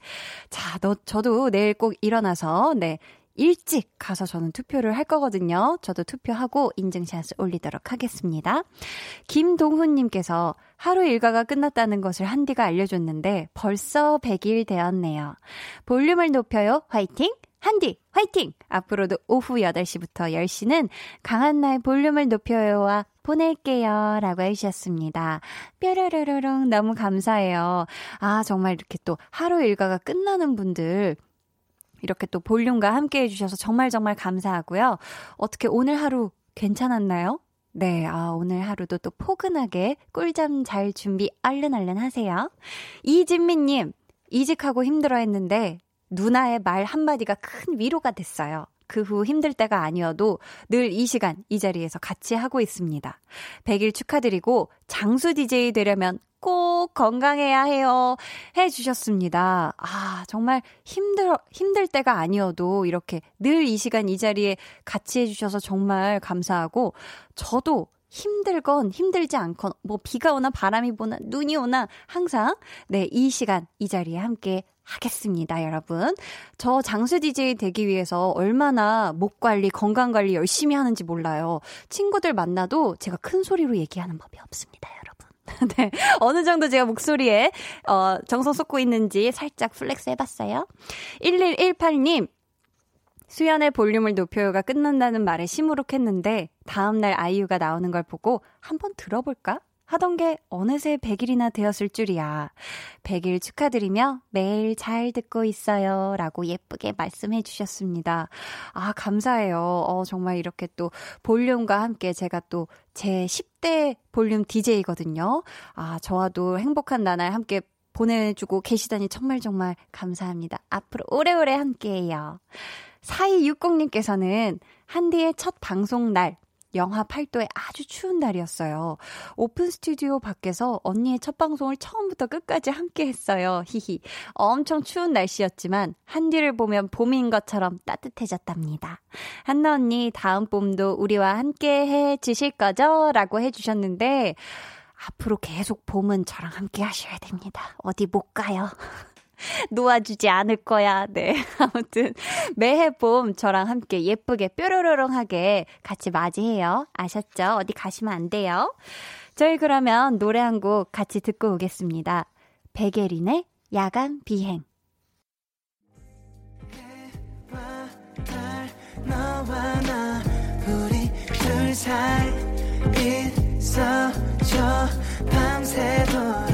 자, 너, 저도 내일 꼭 일어나서, 네. 일찍 가서 저는 투표를 할 거거든요. 저도 투표하고 인증샷을 올리도록 하겠습니다. 김동훈님께서 하루 일과가 끝났다는 것을 한디가 알려줬는데 벌써 100일 되었네요. 볼륨을 높여요. 화이팅! 한디, 화이팅! 앞으로도 오후 8시부터 10시는 강한나의 볼륨을 높여요와 보낼게요. 라고 해주셨습니다. 뾰로로로롱 너무 감사해요. 아, 정말 이렇게 또 하루 일과가 끝나는 분들 이렇게 또 볼륨과 함께 해주셔서 정말 정말 감사하고요. 어떻게 오늘 하루 괜찮았나요? 네, 아, 오늘 하루도 또 포근하게 꿀잠 잘 준비 얼른 얼른 하세요. 이진미님, 이직하고 힘들어 했는데 누나의 말 한마디가 큰 위로가 됐어요. 그 후 힘들 때가 아니어도 늘 이 시간 이 자리에서 같이 하고 있습니다. 100일 축하드리고 장수 DJ 되려면 꼭 건강해야 해요. 해 주셨습니다. 아, 정말 힘들, 힘들 때가 아니어도 이렇게 늘 이 시간 이 자리에 같이 해 주셔서 정말 감사하고 저도 힘들건 힘들지 않건 뭐 비가 오나 바람이 오나 눈이 오나 항상 네, 이 시간 이 자리에 함께 하겠습니다, 여러분. 저 장수 DJ 되기 위해서 얼마나 목 관리, 건강 관리 열심히 하는지 몰라요. 친구들 만나도 제가 큰 소리로 얘기하는 법이 없습니다, 여러분. [laughs] 네. 어느 정도 제가 목소리에, 어, 정성 쏟고 있는지 살짝 flex 해봤어요. 1118님, 수연의 볼륨을 높여요가 끝난다는 말에 시무룩했는데, 다음날 아이유가 나오는 걸 보고 한번 들어볼까? 하던 게 어느새 100일이나 되었을 줄이야. 100일 축하드리며 매일 잘 듣고 있어요. 라고 예쁘게 말씀해 주셨습니다. 아, 감사해요. 어, 정말 이렇게 또 볼륨과 함께 제가 또 제 10대 볼륨 DJ거든요. 아, 저와도 행복한 나날 함께 보내주고 계시다니 정말 정말 감사합니다. 앞으로 오래오래 함께해요. 4260님께서는 한디의 첫 방송 날 영하 8도의 아주 추운 날이었어요. 오픈 스튜디오 밖에서 언니의 첫 방송을 처음부터 끝까지 함께 했어요. 히히. 엄청 추운 날씨였지만 한디를 보면 봄인 것처럼 따뜻해졌답니다. 한나 언니 다음 봄도 우리와 함께 해 주실 거죠? 라고 해 주셨는데 앞으로 계속 봄은 저랑 함께 하셔야 됩니다. 어디 못 가요. [laughs] [laughs] 놓아주지 않을 거야. 네. [laughs] 아무튼 매해 봄 저랑 함께 예쁘게 뾰로로롱하게 같이 맞이해요. 아셨죠? 어디 가시면 안 돼요. 저희 그러면 노래 한 곡 같이 듣고 오겠습니다. 베게린의 야간 비행. 밤새도록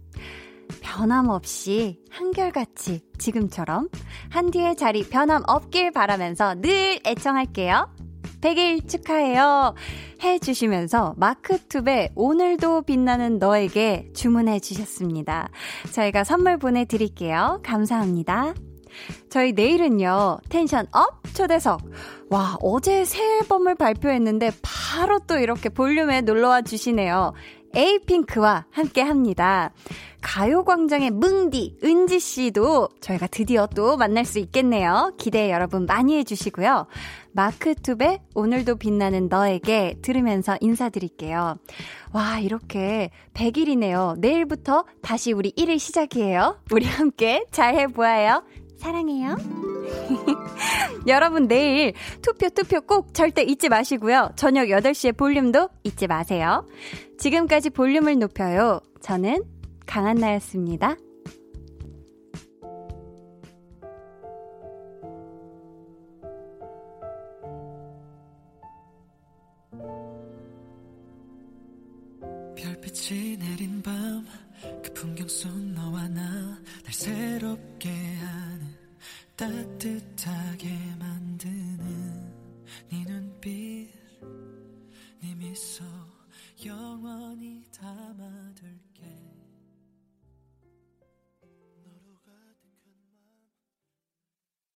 변함없이 한결같이 지금처럼 한디의 자리 변함없길 바라면서 늘 애청할게요. 100일 축하해요. 해 주시면서 마크툽의 오늘도 빛나는 너에게 주문해 주셨습니다. 저희가 선물 보내드릴게요. 감사합니다. 저희 내일은요, tension up 초대석. 와, 어제 새 앨범을 발표했는데 바로 또 이렇게 볼륨에 놀러와 주시네요. 에이핑크와 함께 합니다. 가요광장의 뭉디, 은지씨도 저희가 드디어 또 만날 수 있겠네요. 기대 여러분 많이 해주시고요. 마크투베 오늘도 빛나는 너에게 들으면서 인사드릴게요. 와, 이렇게 100일이네요. 내일부터 다시 우리 1일 시작이에요. 우리 함께 잘 해보아요. 사랑해요. [laughs] 여러분 내일 투표 투표 꼭 절대 잊지 마시고요. 저녁 8시에 볼륨도 잊지 마세요. 지금까지 볼륨을 높여요. 저는 강한나였습니다. 별빛이 내린 밤 그 풍경 속 너와 나 날 새롭게 하는 따뜻하게 만드는 네 눈빛 네 미소 영원히 담아둘